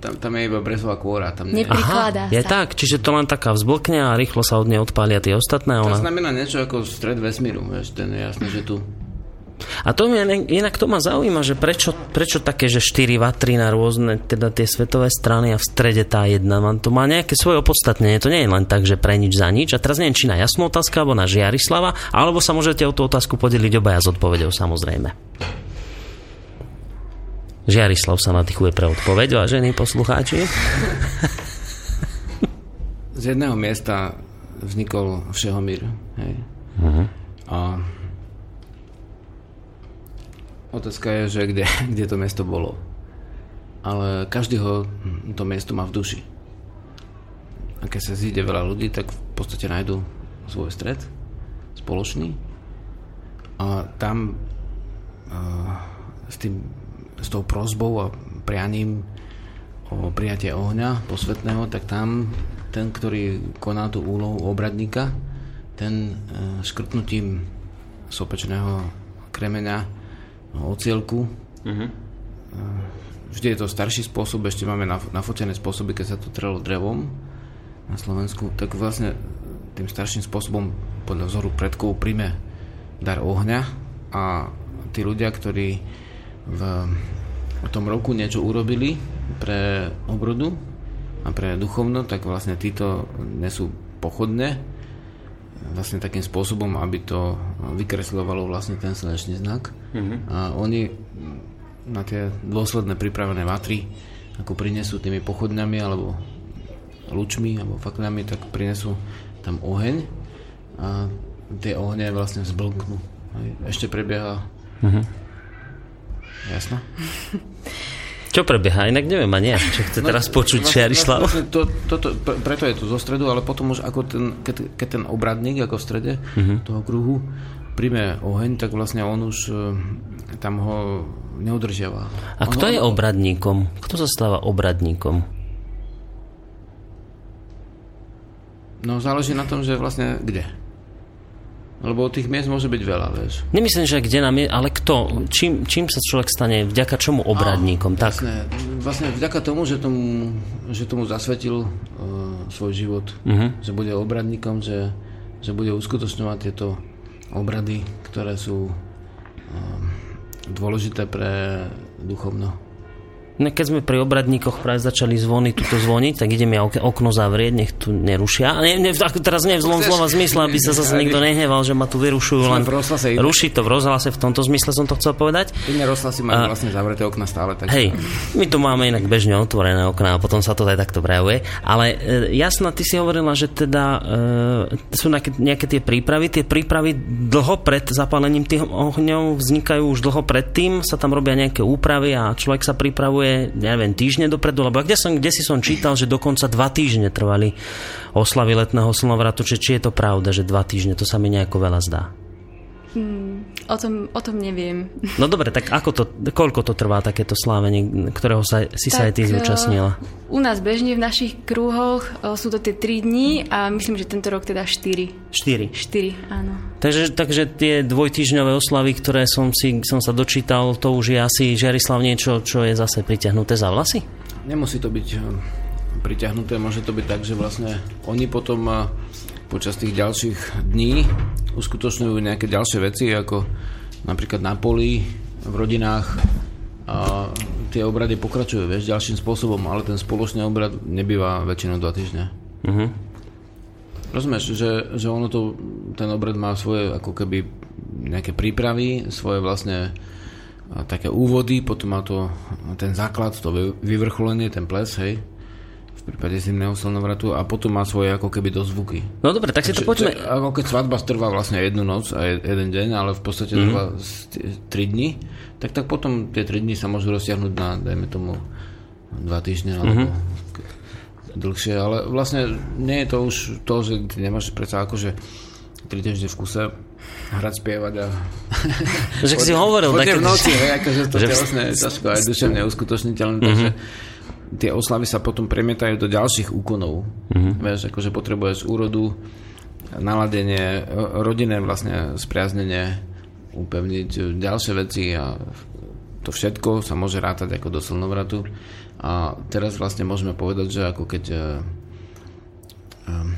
tam, tam je iba brezová kôra. Tam nie. Nepri- Prikladá je sa. tak. Čiže to len taká vzblkne a rýchlo sa od nej odpália tie ostatné. a To Ona... znamená niečo ako stred vesmíru, vieš, ten je jasný, že tu. A to mi inak to ma zaujíma, že prečo, prečo také, že 4 vatry na rôzne, teda tie svetové strany a v strede tá jedna, to má nejaké svoje opodstatnenie, to nie je len tak, že pre nič za nič. A teraz neviem, či na jasnú otázku, alebo na Žiarislava, alebo sa môžete o tú otázku podeliť obaja s odpovedou, samozrejme. Žiarislav sa nadýchuje pre odpoveď, vážení poslucháči. Z jedného miesta vznikol všehomír. Hej. A otázka je, že kde, kde to miesto bolo. Ale každý ho to miesto má v duši. A keď sa zíde veľa ľudí, tak v podstate nájdú svoj stred spoločný. A tam uh, s, tým, s tou prozbou a prianím o prijatie ohňa posvetného, tak tam ten, ktorý koná tú úlohu obradníka, ten uh, škrtnutím sopečného kremeňa ocielku uh-huh. vždy je to starší spôsob, ešte máme naf- nafotené spôsoby, keď sa to trelo drevom na Slovensku, tak vlastne tým starším spôsobom podľa vzoru predkov príjme dar ohňa a tí ľudia, ktorí v, v tom roku niečo urobili pre obrodu a pre duchovno, tak vlastne títo nesú pochodne vlastne takým spôsobom, aby to vykresľovalo vlastne ten slnečný znak. Mm-hmm. A oni na tie dôsledné pripravené vatry ako prinesú tými pochodňami alebo lučmi alebo fakľami, tak prinesú tam oheň a tie ohne vlastne vzblknú. Ešte prebieha mm-hmm. Jasno? Čo prebieha? Inak neviem ani ja, čo chce teraz počuť Žiarislav. Vlastne to, to, to, pre- preto je to zo stredu, ale potom už ako ten, keď, keď ten obradník ako v strede uh-huh. toho kruhu príjme oheň, tak vlastne on už e, tam ho neudržiava. A kto je obradníkom? Kto sa stáva obradníkom? No záleží na tom, že vlastne kde. Lebo tých miest môže byť veľa, vieš. Nemyslím, že kde nám je, ale kto? Čím, čím sa človek stane, vďaka čomu obradníkom? tak. Vlastne, vlastne vďaka tomu, že tomu, že tomu zasvetil uh, svoj život, Mhm. že bude obradníkom, že, že bude uskutočňovať tieto obrady, ktoré sú um, dôležité pre duchovno. Keď sme pri obradníkoch práve začali zvony tuto zvoniť, tak ideme ok- okno zavrieť, nech tu nerušia. Ne, ne, teraz nie v zlom slova zmysle, aby sa zase niekto nehneval, že ma tu vyrušujú. Len ruší to v rozhlase, v tomto zmysle som to chcel povedať. Iné rozhlasy majú vlastne zavreté okna stále. Tak... Hej, my tu máme inak bežne otvorené okná a potom sa to aj takto prejavuje. Ale e, jasná, ty si hovorila, že teda e, sú nejaké, nejaké tie prípravy. Tie prípravy dlho pred zapálením tých ohňov vznikajú už dlho predtým, sa tam robia nejaké úpravy a človek sa pripravuje, neviem, týždne dopredu, lebo kde, som, kde si som čítal, že dokonca dva týždne trvali oslavy letného slnovratu, či, či je to pravda, že dva týždne, to sa mi nejako veľa zdá. O tom, o tom neviem. No dobre, tak ako to, koľko to trvá takéto slávenie, ktorého sa, si sa aj ty Tak, zúčastnila? U nás bežne v našich krúhoch eh, sú to tie 3 dní a myslím, že tento rok teda 4. 4. 4, áno. Takže, takže tie dvojtýždňové oslavy, ktoré som, si, som sa dočítal, to už je asi Žiarislav niečo, čo je zase priťahnuté za vlasy? Nemusí to byť eh, priťahnuté, môže to byť tak, že vlastne oni potom počas tých ďalších dní uskutočňujú nejaké ďalšie veci, ako napríklad na poli, v rodinách a tie obrady pokračujú, vieš, ďalším spôsobom, ale ten spoločný obrad nebýva väčšinou dva týždne. Mhm. Rozumieš, že, že ono to, ten obrad má svoje ako keby nejaké prípravy, svoje vlastne také úvody, potom má to ten základ, to vy- vyvrcholenie, ten ples, hej, v prípade zimného slnovratu a potom má svoje ako keby dozvuky. No dobre, tak si to poďme... Ako keď svadba trvá vlastne jednu noc a je- jeden deň, ale v podstate Mhm. trvá s- t- tri dni, tak, tak potom tie tri dni sa môžu roztiahnuť na, dajme tomu, dva týždne alebo Mhm. dlhšie, ale vlastne nie je to už to, že ty nemáš predsa akože tri týždne v kuse hrať, spievať a... Že si hovoril, Hodne také- v noci, hej, akože to že- telesné je ťažko aj duševne uskutočniteľné, takže tie oslavy sa potom premietajú do ďalších úkonov. Vieš, akože potrebuješ úrodu, naladenie, ro- rodinné vlastne spriaznenie, upevniť ďalšie veci a to všetko sa môže rátať ako do slnovratu. A teraz vlastne môžeme povedať, že ako keď eh, eh,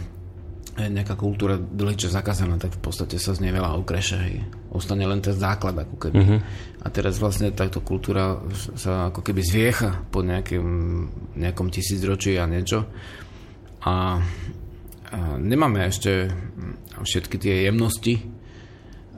nejaká kultúra dlhý čas zakázaná, tak v podstate sa z nej veľa okreše. Hej. Ostane len ten základ ako keby. A teraz vlastne táto kultúra sa ako keby zviecha po nejakým, nejakom tisícročí a niečo. A, a nemáme ešte všetky tie jemnosti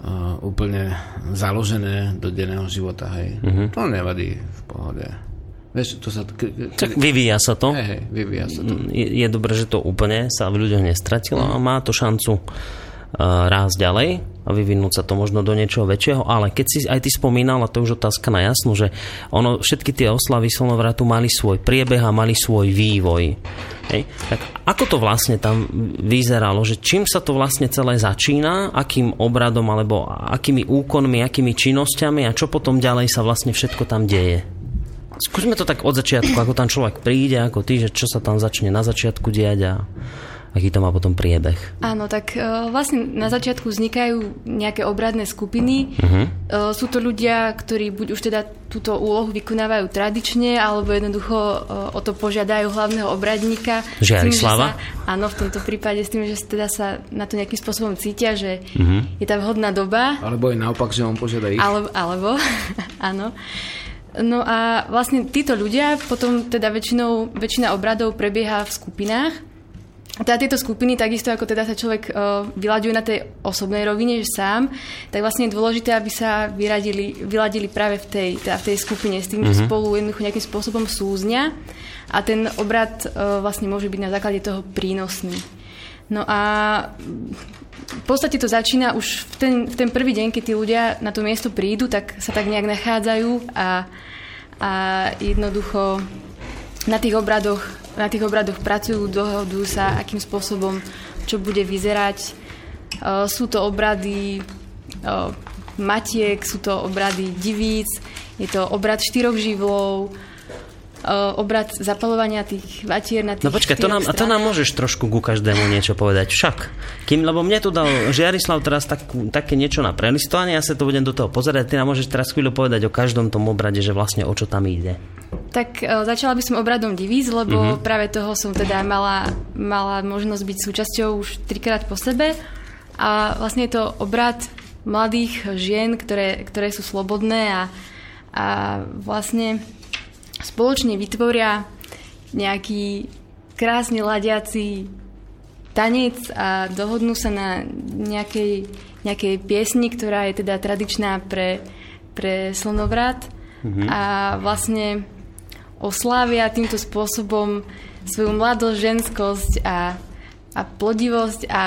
a, úplne založené do denného života. Hej. To nevadí v pohode. Vieš, to sa... K, k, Tak vyvíja sa to. hej, hej, vyvíja sa to. Je, je dobré, že to úplne sa v ľuďoch nestratilo a má to šancu uh, rásť ďalej a vyvinúť sa to možno do niečoho väčšieho, ale keď si aj ty spomínal, a to je už otázka na jasno, že ono, všetky tie oslavy slnovratu mali svoj priebeh a mali svoj vývoj. Hej? Tak ako to vlastne tam vyzeralo, že čím sa to vlastne celé začína, akým obradom alebo akými úkonmi, akými činnosťami a čo potom ďalej sa vlastne všetko tam deje? Skúsme to tak od začiatku, ako tam človek príde, ako ty, že čo sa tam začne na začiatku diať a aký to má potom priebeh. Áno, tak uh, vlastne na začiatku vznikajú nejaké obradné skupiny. Mhm. Uh, sú to ľudia, ktorí buď už teda túto úlohu vykonávajú tradične, alebo jednoducho uh, o to požiadajú hlavného obradníka. Žiarislava? Áno, v tomto prípade s tým, že teda sa na to nejakým spôsobom cítia, že Mhm. je tá vhodná doba. Alebo je naopak, že on požiada ich. Alebo, alebo áno. No a vlastne títo ľudia, potom teda väčšinou, väčšina obradov prebieha v skupinách. A teda tieto skupiny, takisto ako teda sa človek uh, vyľaďuje na tej osobnej rovine, že sám, tak vlastne je dôležité, aby sa vyradili, vyladili práve v tej, teda v tej skupine s tým, že spolu jednoducho nejakým spôsobom súznia a ten obrad uh, vlastne môže byť na základe toho prínosný. No a v podstate to začína už v ten, v ten prvý deň, keď tí ľudia na to miesto prídu, tak sa tak nejak nachádzajú a, a jednoducho na tých obradoch, na tých obradoch pracujú, dohodujú sa, akým spôsobom, čo bude vyzerať. Uh, sú to obrady uh, matiek, sú to obrady divíc, je to obrad štyroch živlov, obrad zapalovania tých vatier na tých No počkaj, to nám, a to nám môžeš trošku ku každému niečo povedať. Však, kým, lebo mne tu dal Žiarislav teraz takú, také niečo na prelistovanie, ja sa to budem do toho pozerať, ty nám môžeš teraz chvíľu povedať o každom tom obrade, že vlastne o čo tam ide. Tak e, začala by som obradom divíz, lebo mm-hmm. práve toho som teda mala, mala možnosť byť súčasťou už trikrát po sebe. A vlastne je to obrad mladých žien, ktoré, ktoré sú slobodné a, a vlastne spoločne vytvoria nejaký krásne ladiaci tanec a dohodnú sa na nejakej, nejakej piesni, ktorá je teda tradičná pre, pre slnovrat mm-hmm. a vlastne oslávia týmto spôsobom svoju mladosť, ženskosť a, a plodivosť a, a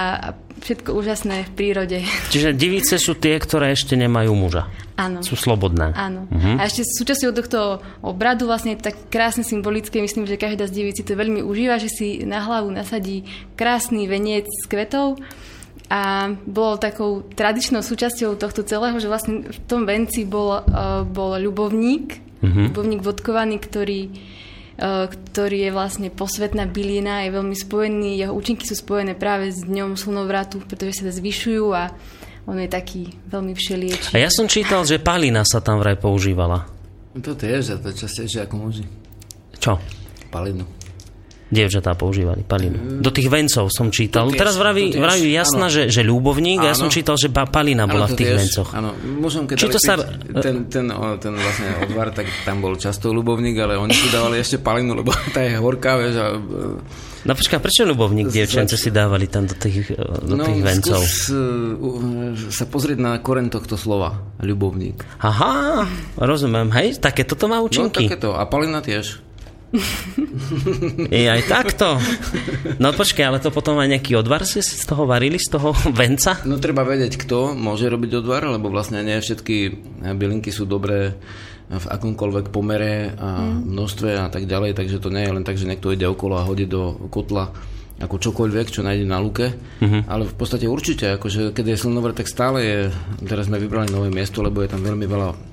všetko úžasné v prírode. Čiže divice sú tie, ktoré ešte nemajú muža. Áno. Sú slobodné. Áno. Uh-huh. A ešte súčasťou tohto obradu vlastne tak krásne symbolické, myslím, že každá z divíc si to veľmi užíva, že si na hlavu nasadí krásny veniec s kvetov a bolo takou tradičnou súčasťou tohto celého, že vlastne v tom venci bol, uh, bol ľubovník, uh-huh. ľubovník vodkovaný, ktorý ktorý je vlastne posvetná bylina, je veľmi spojený, jeho účinky sú spojené práve s dňom slnovratu, pretože sa zvyšujú a on je taký veľmi všeliečný. A ja som čítal, že palina sa tam vraj používala. To je, že to častejšie ako muži. Čo? Palinu dievčatá používali palinu. Do tých vencov som čítal. Tiež, Teraz vraví, vraví jasná, že, že ľúbovník, áno. ja som čítal, že palina bola áno, v tých tiež, vencoch. Áno, môžem, keď Či to sa... ten, ten, ten, vlastne odvar, tak tam bol často ľúbovník, ale oni si dávali ešte palinu, lebo tá je horká, vieš, a No počká, prečo ľubovník dievčence si dávali tam do tých, do no, tých vencov? Skús, uh, sa pozrieť na koren tohto slova, ľubovník. Aha, rozumiem, hej, také toto má účinky. No takéto, a palina tiež. Je aj takto. No počkaj, ale to potom aj nejaký odvar si z toho varili, z toho venca? No treba vedieť, kto môže robiť odvar, lebo vlastne nie všetky bylinky sú dobré v akomkoľvek pomere a mm. množstve a tak ďalej, takže to nie je len tak, že niekto ide okolo a hodí do kotla ako čokoľvek, čo nájde na luke, mm-hmm. ale v podstate určite, akože keď je slnovrat, tak stále je, teraz sme vybrali nové miesto, lebo je tam veľmi veľa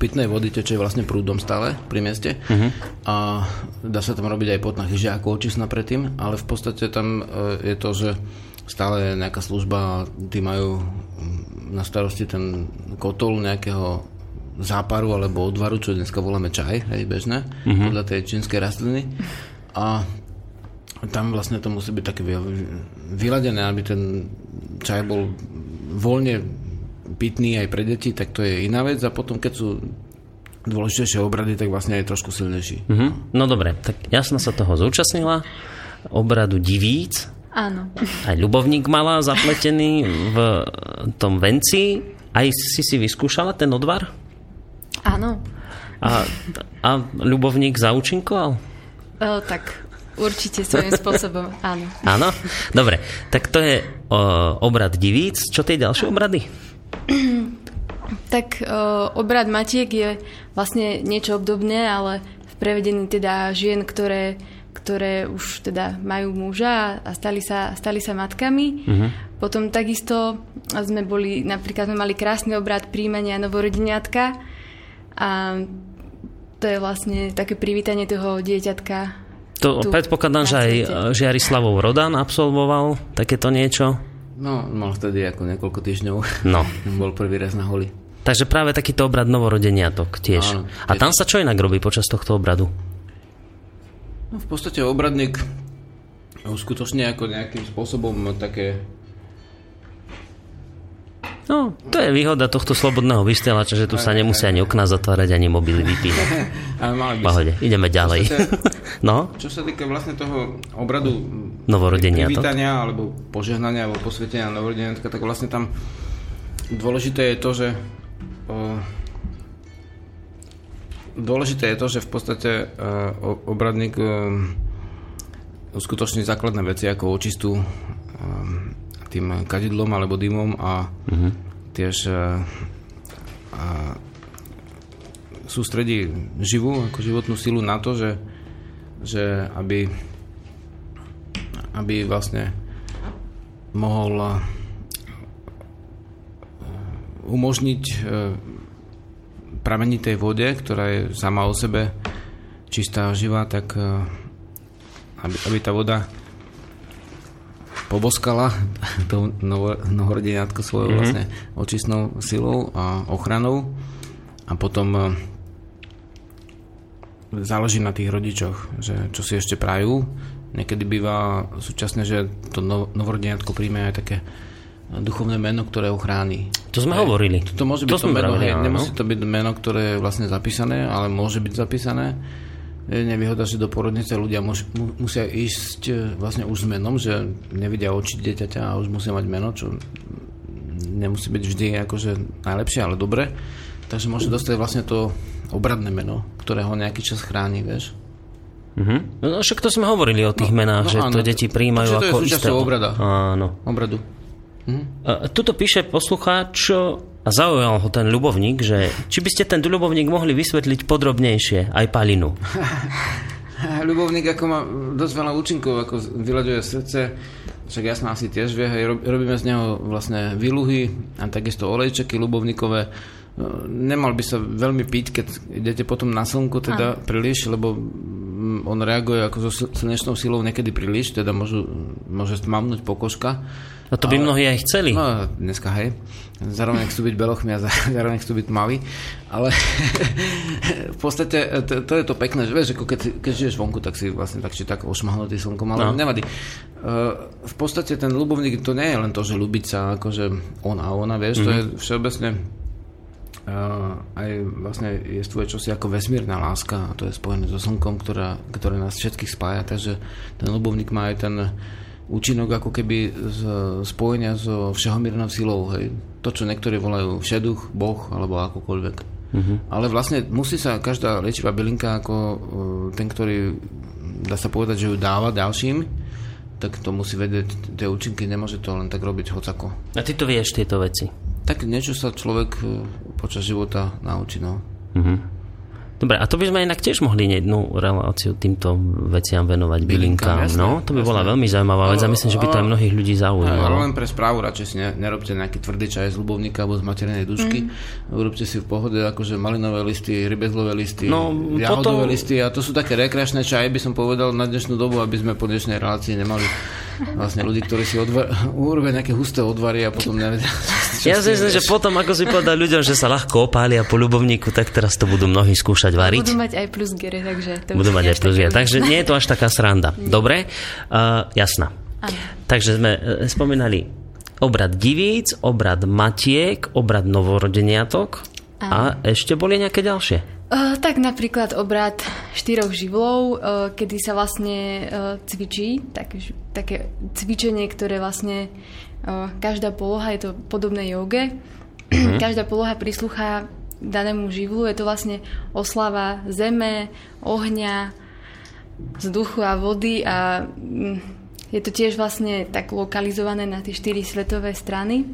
pitnej vody teče vlastne prúdom stále pri mieste uh-huh. a dá sa tam robiť aj potná chyžia ako očistná predtým, ale v podstate tam e, je to, že stále nejaká služba, tí majú na starosti ten kotol nejakého záparu alebo odvaru, čo dneska voláme čaj, hej, bežné, uh-huh. podľa tej čínskej rastliny. A tam vlastne to musí byť také vyladené, aby ten čaj bol voľne pitný aj pre deti, tak to je iná vec a potom keď sú dôležitejšie obrady, tak vlastne je trošku silnejší. Mm-hmm. No dobre, tak jasno sa toho zúčastnila, obradu divíc. Áno. Aj ľubovník mala zapletený v tom venci. Aj si si vyskúšala ten odvar? Áno. A, a ľubovník zaučinkoval? O, tak určite svojím spôsobom, áno. Áno? Dobre, tak to je o, obrad divíc. Čo tie ďalšie obrady? tak uh, obrad matiek je vlastne niečo obdobné, ale v prevedení teda žien, ktoré, ktoré už teda majú muža a stali sa, stali sa matkami. Uh-huh. Potom takisto sme boli, napríklad sme mali krásny obrad príjmania novorodeniatka a to je vlastne také privítanie toho dieťatka. To predpokladám, že aj Žiarislavov Rodan absolvoval takéto niečo. No, mal vtedy ako niekoľko týždňov. No. Bol prvý raz na holi. Takže práve takýto obrad novorodeniatok tiež. Áno. A tam sa čo inak robí počas tohto obradu? No, v podstate obradník uskutočne ako nejakým spôsobom také No, to je výhoda tohto slobodného vysielača, že tu sa nemusia ani okna zatvárať, ani mobily vypínať. Pohode, ideme ďalej. Čo sa, no? čo sa týka vlastne toho obradu novorodenia, privítania, alebo požehnania, alebo posvetenia novorodenia, tak vlastne tam dôležité je to, že o, dôležité je to, že v podstate o, obradník o, uskutoční základné veci ako očistú tým kadidlom alebo dymom a uh-huh. tiež a, a sústredí živú, ako životnú silu na to, že, že aby, aby vlastne mohol umožniť pramenitej vode, ktorá je sama o sebe čistá a živá, tak aby, aby tá voda poboskala to novorodeniatko svojou mm-hmm. vlastne očistnou silou a ochranou a potom e, záleží na tých rodičoch, že čo si ešte prajú. Niekedy býva súčasne, že to novorodeniatko príjme aj také duchovné meno, ktoré ho chráni. To sme hovorili. To môže byť To to, meno, hej, nemusí to byť meno, ktoré je vlastne zapísané, ale môže byť zapísané. Je nevýhoda, že do porodnice ľudia mus, mu, musia ísť e, vlastne už s menom, že nevidia oči dieťaťa a už musia mať meno, čo nemusí byť vždy akože najlepšie, ale dobre. Takže môže dostať vlastne to obradné meno, ktoré ho nejaký čas chráni, vieš. Mhm. No, však to sme hovorili o tých No, menách, no že áno, to deti príjmajú takže to je ako obrada. Áno. Obradu. A tuto píše poslucháč a zaujal ho ten ľubovník, že či by ste ten ľubovník mohli vysvetliť podrobnejšie, aj Palinu. Ľubovník ako má dosť veľa účinkov, ako vyľaďuje srdce, však jasná asi tiež vie, hej, rob- robíme z neho vlastne výluhy a takisto olejčeky ľubovníkové. E, Nemal by sa veľmi piť, keď idete potom na slnku, teda príliš, lebo mm, on reaguje ako so slnečnou silou niekedy príliš, teda môžu, môže stmavnúť pokožka. A to by mnohí aj chceli. No, dneska hej. Zároveň chcú byť belochmi a zá- zároveň chcú byť tmaví. Ale v podstate e, to, to je to pekné, že vieš, ako keď, keď žiješ vonku, tak si vlastne tak či tak ošmahnutý slnkom, ale No. nevadí. Uh, v podstate ten ľubovník to nie je len to, že ľúbiť sa akože on a ona, vieš, mm-hmm. to je všeobecne uh, aj vlastne je čosi ako vesmírna láska a to je spojené so slnkom, ktorá, ktoré nás všetkých spája, takže ten ľubovník má aj ten účinok ako keby z spojenia so všehomírnou silou. Hej. To, čo niektorí volajú všeduch, boh alebo akokoľvek. Mm-hmm. Ale vlastne musí sa každá liečivá bylinka ako uh, ten, ktorý dá sa povedať, že ju dáva ďalším, tak to musí vedieť tie účinky, nemôže to len tak robiť hocako. A ty to vieš, tieto veci. Tak niečo sa človek uh, počas života naučí, no. Dobre, a to by sme inak tiež mohli jednu reláciu týmto veciam venovať, bylinkám. Bylinkám, jasné, no, to by bola jasné. veľmi zaujímavá vec a Ale- myslím, že by to aj mnohých ľudí Ale zaujímalo. len pre správu radšej si ne, nerobte nejaký tvrdý čaj z ľubovníka alebo z materinej dušky. Mm. Urobte si v pohode akože malinové listy, rybezlové listy, No, jahodové potom- listy a to sú také rekreačné čaje, by som povedal na dnešnú dobu, aby sme po dnešnej relácii nemali vlastne ľudí, ktorí si odvar, urobia nejaké husté odvary a potom nevedia. Ja si myslím, že potom, ako si povedal ľuďom, že sa ľahko opália po ľubovníku, tak teraz to budú mnohí skúšať variť. Budú mať aj plus gere, takže... To Budú mať aj plus je. Takže nie je to až taká sranda. Dobre, uh, jasná. Takže sme uh, spomínali obrad divíc, obrad matiek, obrad novorodeniatok a ešte boli nejaké ďalšie. Uh, tak napríklad obrad štyroch živlov, uh, kedy sa vlastne uh, cvičí, tak, také cvičenie, ktoré vlastne každá poloha, je to podobné joge, každá poloha prislúcha danému živlu, je to vlastne oslava zeme, ohňa, vzduchu a vody a mm, je to tiež vlastne tak lokalizované na tie štyri svetové strany.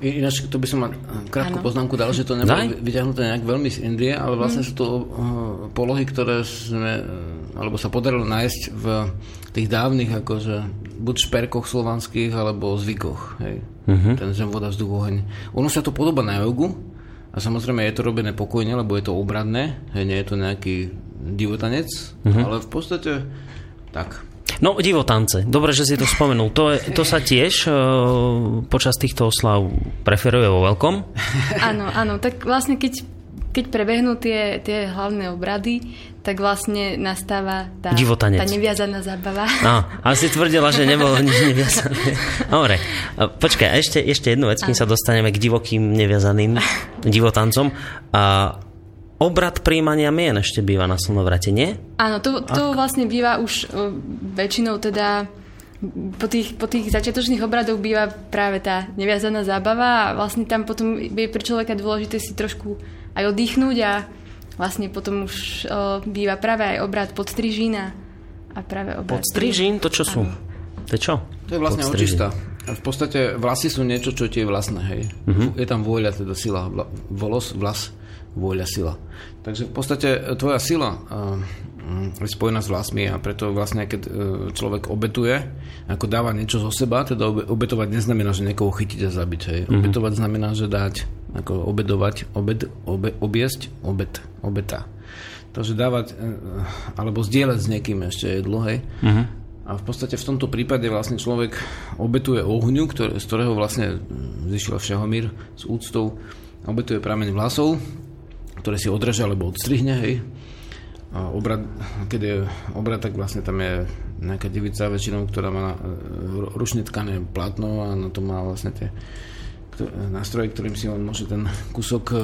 Ináč, to by som ma krátku Áno. poznámku dal, že to nebolo vyťahnuté nejak veľmi z Indie, ale vlastne sú to uh, polohy, ktoré sme, uh, alebo sa podarilo nájsť v tých dávnych, akože buď šperkoch slovanských, alebo zvykoch. Hej. Uh-huh. Ten zem, voda, vzduch, oheň. Ono sa to podoba na jogu a samozrejme je to robené pokojne, lebo je to obradné, hej, nie je to nejaký divotanec, uh-huh. ale v podstate tak. No, divotance. Dobre, že si to spomenul. To, je, to sa tiež uh, počas týchto oslav preferuje vo veľkom. Áno, áno, tak vlastne keď, keď prebehnú tie, tie hlavné obrady, tak vlastne nastáva tá, Divotanec. tá neviazaná zábava. No, ale si tvrdila, že nebolo nič neviazané. Dobre, počkaj, ešte, ešte jednu vec, kým sa dostaneme k divokým neviazaným divotancom. A obrad príjmania mien ešte býva na slnovrate, nie? Áno, to, to vlastne býva už uh, väčšinou teda po tých, po tých začiatočných obradoch býva práve tá neviazaná zábava a vlastne tam potom je pre človeka dôležité si trošku aj oddychnúť a vlastne potom už uh, býva práve aj obrad podstrižín a, a práve obrad... Podstrižín, to čo sú? To je čo? To je vlastne očista. V podstate vlasy sú niečo, čo ti je vlastné, hej. Uh-huh. Je tam vôľa, teda sila. Volos, vlas, vôľa, sila. Takže v podstate tvoja sila uh, je spojená s vlasmi a preto vlastne, keď uh, človek obetuje, ako dáva niečo zo seba, teda obe, obetovať neznamená, že niekoho chytiť a zabiť, hej. Uh-huh. Obetovať znamená, že dať, ako obedovať, obed, obe, obiesť, obet, obeta. Takže dávať, alebo zdieľať s niekým ešte jedlo, hej. Uh-huh. A v podstate v tomto prípade vlastne človek obetuje ohňu, ktoré, z ktorého vlastne zišiel všehomír s úctou, obetuje prameň vlasov, ktoré si odreže alebo odstrihne, hej. a obrad, keď je obrad, tak vlastne tam je nejaká divica väčšinou, ktorá má e, ručne tkané platno a na to má vlastne tie nástroje, ktorým si on môže ten kúsok e,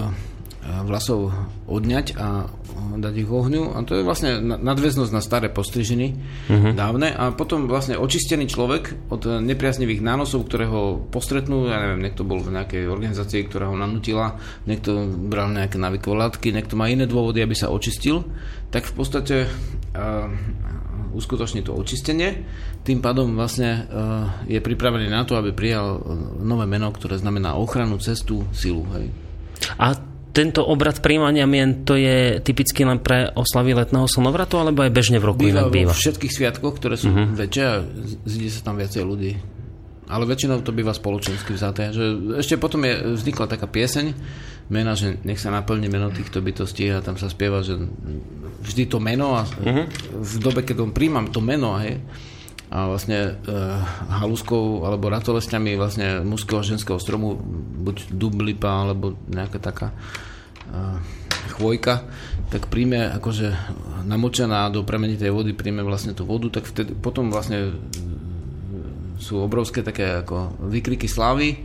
vlasov odňať a dať ich ohňu a to je vlastne nadväznosť na staré postrižiny uh-huh. dávne a potom vlastne očistený človek od nepriaznivých nánosov, ktoré ho postretnú, ja neviem, niekto bol v nejakej organizácii, ktorá ho nanutila, niekto bral nejaké návykové látky, niekto má iné dôvody, aby sa očistil, tak v podstate uh, uskutoční to očistenie, tým pádom vlastne uh, je pripravený na to, aby prijal nové meno, ktoré znamená ochranu, cestu, silu. Hej. A tento obrad príjmania mien to je typicky len pre oslavy letného slnovratu, alebo aj bežne v roku býva inak býva? Všetkých sviatkoch, ktoré sú uh-huh. väčšie a zíde sa tam viacej ľudí. Ale väčšinou to býva spoločensky vzaté. Že ešte potom je, vznikla taká pieseň, mena, že nech sa naplní meno týchto bytostí a tam sa spieva, že vždy to meno a uh-huh. v dobe, keď on príjmam to meno, hej, a vlastne e, haluskou alebo ratolesťami vlastne mužského a ženského stromu, buď dublipa alebo nejaká taká chvojka, tak príjme akože namočená do premenitej vody, príjme vlastne tú vodu, tak vtedy, potom vlastne sú obrovské také ako vykriky slávy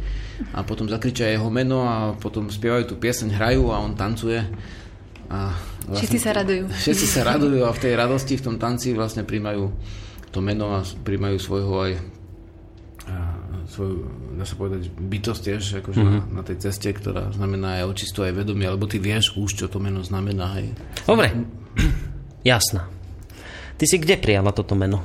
a potom zakričia jeho meno a potom spievajú tú pieseň, hrajú a on tancuje. A vlastne, všetci sa radujú. Všetci sa radujú a v tej radosti, v tom tanci vlastne príjmajú to meno a príjmajú svojho aj svoju, dá sa povedať, bytosť tiež akože mm-hmm. na, na tej ceste, ktorá znamená aj očistu, aj vedomie, alebo ty vieš už, čo to meno znamená. Aj. Dobre, jasná. Ty si kde prijala toto meno?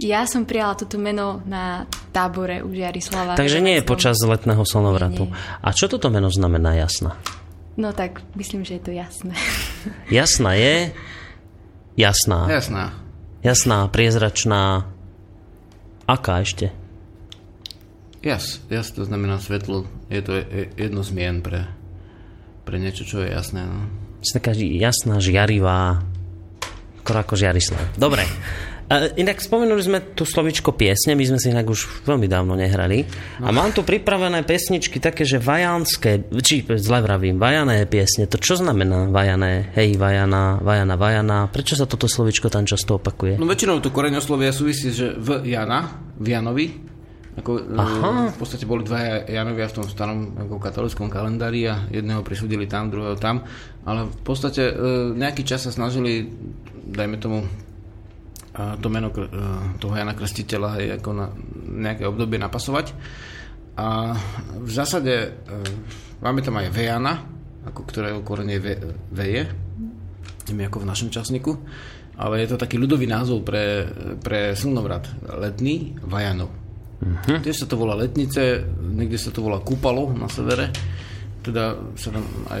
Ja som prijala toto meno na tábore u Jarislava. Takže nie je počas letného slnovratu. Nie. A čo toto meno znamená jasná? No tak myslím, že je to jasné. Jasná je? Jasná. Jasná. Jasná, priezračná. Aká ešte? Jas, jas to znamená svetlo. Je to jedno zmien pre, pre niečo, čo je jasné. No. Taká jasná, žiarivá, skoro ako žiarislav. Dobre. Inak spomenuli sme tu slovičko piesne, my sme si inak už veľmi dávno nehrali. No. A mám tu pripravené pesničky také, že vajánske, či zle vravím, vajané piesne. To čo znamená vajané? Hej, vajana, vajana, vajana. Prečo sa toto slovičko tam často opakuje? No väčšinou to koreňoslovia súvisí, že v Jana, v Janovi, ako, Aha. V podstate boli dva Janovia v tom starom ako katolickom kalendári a jedného prisúdili tam, druhého tam, ale v podstate e, nejaký čas sa snažili, dajme tomu, to meno e, toho Jana Krstiteľa aj ako na nejaké obdobie napasovať. A v zásade e, máme tam aj Vejana, ako ktorého korene je Veje, nie ako v našom časniku, ale je to taký ľudový názov pre, pre slnovrat, letný Vajanov. Uh-huh. Tiež sa to volá letnice, niekde sa to volá kúpalo na severe, teda sa tam aj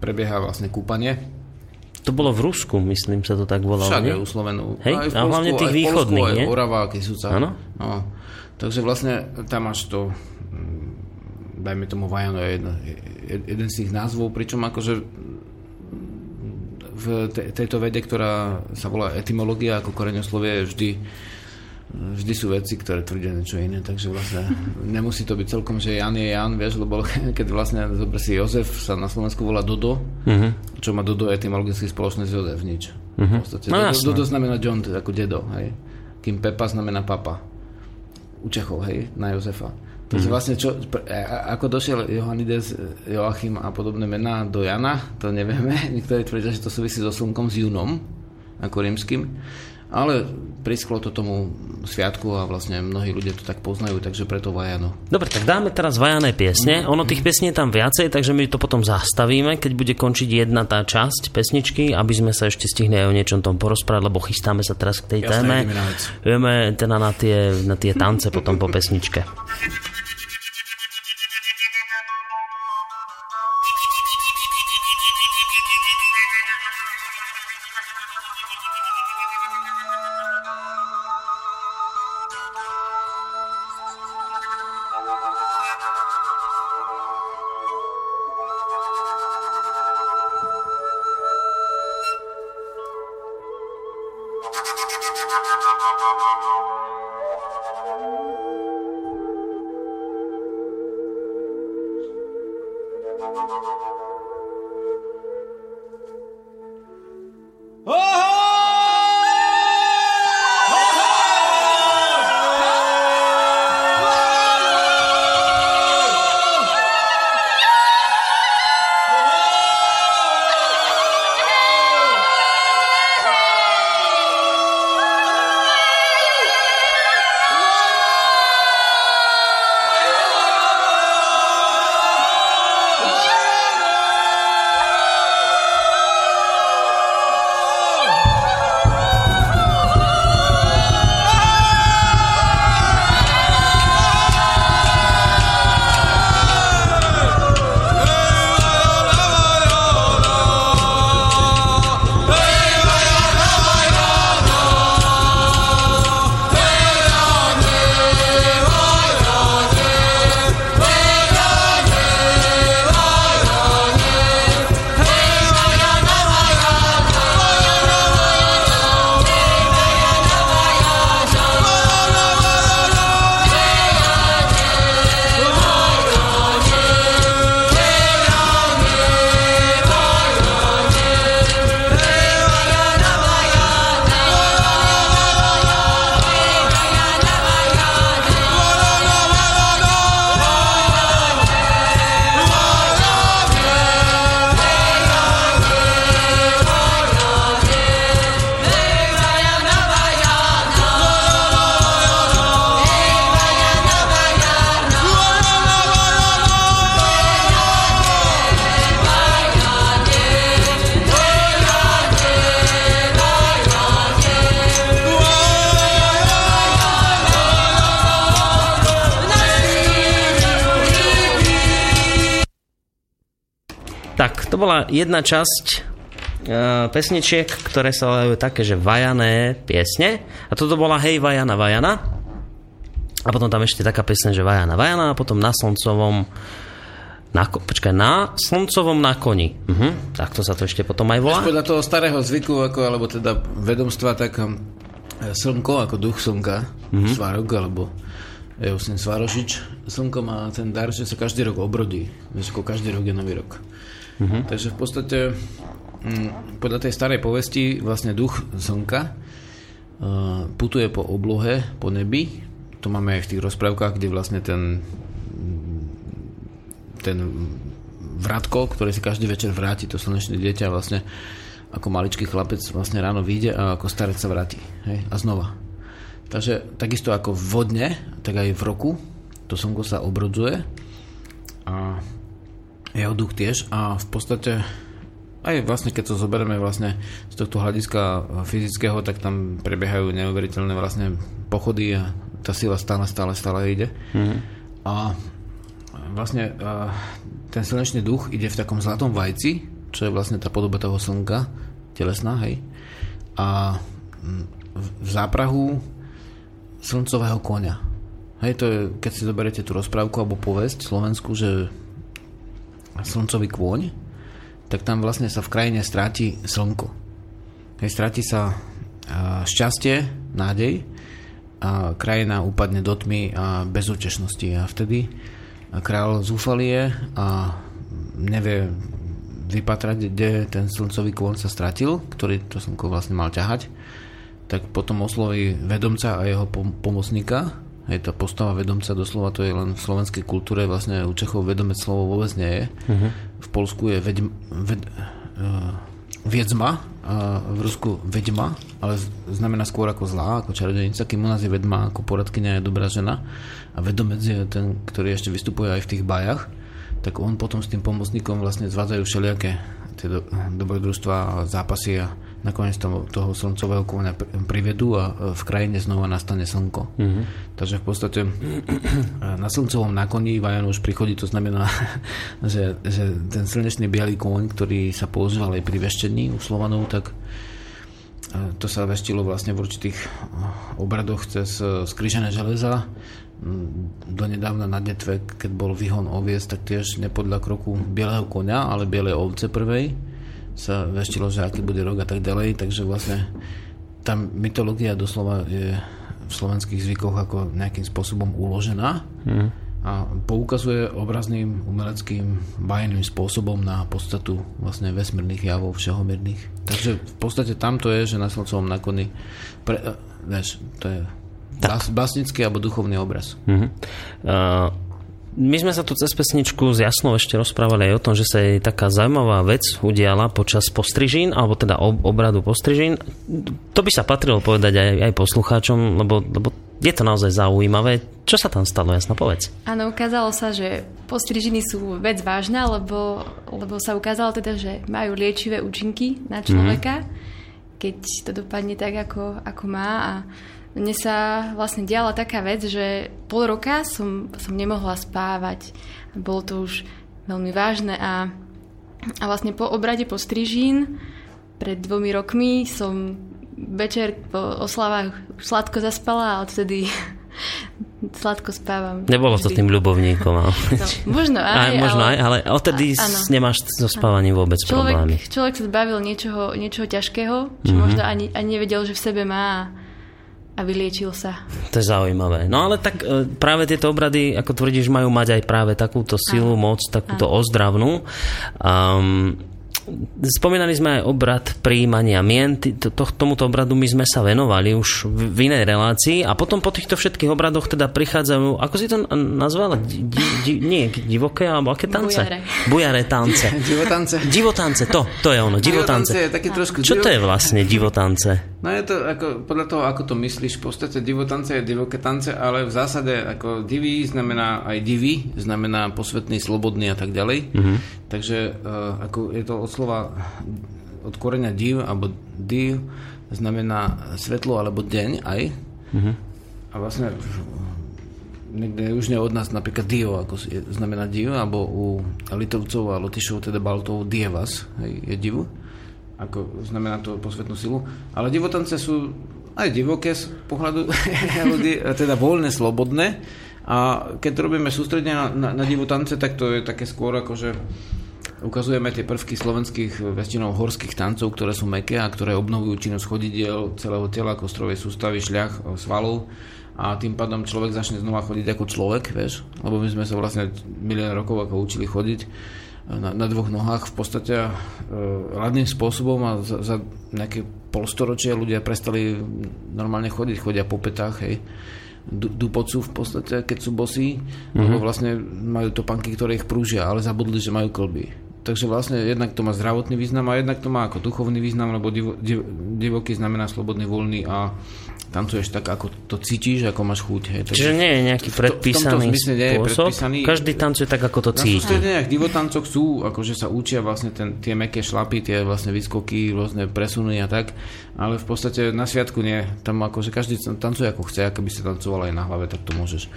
prebieha vlastne kúpanie. To bolo v Rusku, myslím, sa to tak volalo, Všade u Slovenov. Hej, aj v Polsku, a hlavne tých východných, nie? Aj Orava, Kisuca. Áno? No. Takže vlastne tam máš to, dajme tomu Vajano je jedna, jeden z tých názvov, pričom akože v tejto vede, ktorá sa volá etymológia ako koreňoslovie, je vždy vždy sú veci, ktoré tvrdia niečo iné, takže vlastne nemusí to byť celkom, že Jan je Jan, vieš, lebo keď vlastne, zober si Jozef, sa na Slovensku volá Dodo, uh-huh. čo má Dodo etymologicky spoločné s Jozef, nič. Uh-huh. V podstate, no, Dodo, Dodo znamená John, teda ako dedo, hej. Kým Pepa znamená papa. U Čechov, hej, na Jozefa. Takže uh-huh. vlastne, čo, ako došiel Johanides, Joachim a podobné mená do Jana, to nevieme. Niektorí tvrdia, že to súvisí so slnkom, s Junom, ako rímským. Ale prisklo to tomu sviatku a vlastne mnohí ľudia to tak poznajú, takže preto Vajano. Dobre, tak dáme teraz Vajané piesne. Ono tých piesní je tam viacej, takže my to potom zastavíme, keď bude končiť jedna tá časť pesničky, aby sme sa ešte stihli aj o niečom tom porozprávať, lebo chystáme sa teraz k tej Jasne, téme. Ideme teda na tie, na tie tance potom po pesničke. Jedna časť uh, pesničiek, ktoré sa volajú také, že vajané piesne. A toto bola Hej Vajana Vajana. A potom tam ešte taká pesne, že Vajana Vajana a potom na slncovom na, počkaj, na slncovom na koni. Uh-huh. Tak to sa to ešte potom aj volá. Podľa toho starého zvyku, ako, alebo teda vedomstva, tak um, slnko ako duch slnka, mm-hmm. Svarok, alebo vlastne Svarošič, slnko má ten dar, že sa každý rok obrodí. Vieš, každý rok je nový rok. Mm-hmm. Takže v podstate m, podľa tej starej povesti vlastne duch slnka uh, putuje po oblohe, po nebi. To máme aj v tých rozprávkach, kde vlastne ten ten vratko, ktorý si každý večer vráti, to slnečné dieťa vlastne ako maličký chlapec vlastne ráno vyjde a ako starec sa vráti. Hej? A znova. Takže takisto ako vodne, tak aj v roku to slnko sa obrodzuje a jeho duch tiež a v podstate aj vlastne keď to zoberieme vlastne z tohto hľadiska fyzického, tak tam prebiehajú neuveriteľné vlastne pochody a tá sila stále, stále, stále ide. Mm-hmm. A vlastne ten slnečný duch ide v takom zlatom vajci, čo je vlastne tá podoba toho slnka, telesná, hej. A v záprahu slncového konia. Hej, to je, keď si zoberiete tú rozprávku alebo povesť Slovensku, že slncový kôň, tak tam vlastne sa v krajine stráti slnko. Hej, stráti sa šťastie, nádej a krajina upadne do tmy a bezútešnosti a vtedy král zúfalie a nevie vypatrať, kde ten slncový kôň sa stratil, ktorý to slnko vlastne mal ťahať, tak potom osloví vedomca a jeho pomocníka. Je tá postava vedomca doslova, to je len v slovenskej kultúre, vlastne u Čechov vedomec slovo vôbec nie je. Uh-huh. V Polsku je vedm, ved, uh, viedzma, a v Rusku vedma, ale znamená skôr ako zlá, ako čarodenica, kým u nás je vedma ako poradkynia je dobrá žena a vedomec je ten, ktorý ešte vystupuje aj v tých bajach, tak on potom s tým pomocníkom vlastne zvádzajú všelijaké tie do, dobrodružstva a zápasy a nakoniec toho, toho slncového kôňa privedú a v krajine znova nastane slnko. Mm-hmm. Takže v podstate na slncovom nakoni Vajan už prichodí, to znamená, že, že ten slnečný biely kôň, ktorý sa používal aj pri veštení u Slovanov, tak to sa veštilo vlastne v určitých obradoch cez skrížené železa donedávna na Detve, keď bol vyhon oviec, tak tiež nepodľa kroku bieleho konia, ale bielej ovce prvej sa veštilo, že aký bude rok a tak ďalej, takže vlastne tá mytológia doslova je v slovenských zvykoch ako nejakým spôsobom uložená mm. a poukazuje obrazným, umeleckým, bajným spôsobom na podstatu vlastne vesmírnych javov všehomírnych. Takže v podstate tamto je, že na slncovom nakony pre, vieš, to je tak. Básnický alebo duchovný obraz. Uh-huh. Uh, my sme sa tu cez pesničku s Jasnou ešte rozprávali aj o tom, že sa jej taká zaujímavá vec udiala počas postrižín, alebo teda obradu postrižín. To by sa patrilo povedať aj, aj poslucháčom, lebo, lebo je to naozaj zaujímavé. Čo sa tam stalo, jasno povedz. Áno, ukázalo sa, že postrižiny sú vec vážna, lebo, lebo sa ukázalo teda, že majú liečivé účinky na človeka, mm. keď to dopadne tak, ako, ako má a mne sa vlastne diala taká vec, že pol roka som, som nemohla spávať. Bolo to už veľmi vážne a, a vlastne po obrade po strižín pred dvomi rokmi som večer po oslavách sladko zaspala a odtedy sladko spávam. Nebolo to tým ľubovníkom. Ale... No, možno aj, aj, možno ale... aj, ale odtedy a, nemáš so spávaním vôbec človek, problémy. Človek sa zbavil niečoho, niečoho ťažkého, čo mm-hmm. možno ani, ani nevedel, že v sebe má a vyliečil sa. To je zaujímavé. No ale tak e, práve tieto obrady, ako tvrdíš, majú mať aj práve takúto silu, Áno. moc, takúto Áno. ozdravnú. Um, Spomínali sme aj obrad príjmania mien. To, tomuto obradu my sme sa venovali už v inej relácii a potom po týchto všetkých obradoch teda prichádzajú, ako si to nazvala? Di, di, nie, divoké alebo aké tance? Bujare. Bujare tance. divotance. Divotance, to, to je ono, divotance. divotance je také trošku Čo to je vlastne divotance? No je to ako, podľa toho, ako to myslíš, v podstate divotance je divoké tance, ale v zásade ako divý znamená aj divý, znamená posvetný, slobodný a tak ďalej. Mm-hmm. Takže uh, ako je to od slova od koreňa div alebo div znamená svetlo alebo deň aj. Mm-hmm. A vlastne niekde už nie od nás napríklad Dio, ako je, znamená Dio, alebo u Litovcov a Lotyšov, teda Baltov Dievas, hej, je divu, ako znamená to posvetnú silu. Ale divotance sú aj divoké z pohľadu ľudí, teda voľné, slobodné. A keď robíme sústredne na, na, na divotance, tak to je také skôr ako, že ukazujeme tie prvky slovenských väčšinou horských tancov, ktoré sú meké a ktoré obnovujú činnosť chodidiel celého tela, kostrovej sústavy, šľach, svalov a tým pádom človek začne znova chodiť ako človek, vieš, lebo my sme sa vlastne milión rokov ako učili chodiť na, na dvoch nohách v podstate uh, radným spôsobom a za, za nejaké polstoročia ľudia prestali normálne chodiť, chodia po petách, hej dupocu v podstate, keď sú bosí, mm-hmm. lebo vlastne majú to panky, ktoré ich prúžia, ale zabudli, že majú klby. Takže vlastne jednak to má zdravotný význam a jednak to má ako duchovný význam, lebo divo, div, divoký znamená slobodný, voľný a tancuješ tak, ako to cítiš, ako máš chuť. Hej. Takže Čiže nie je nejaký predpísaný v, v nie je predpísaný. Každý tancuje tak, ako to cíti. Na sústredeniach divotancoch sú, akože sa učia vlastne ten, tie meké šlapy, tie vlastne vyskoky, rôzne presuny a tak, ale v podstate na sviatku nie. Tam akože každý tancuje ako chce, ako by si tancoval aj na hlave, tak to môžeš.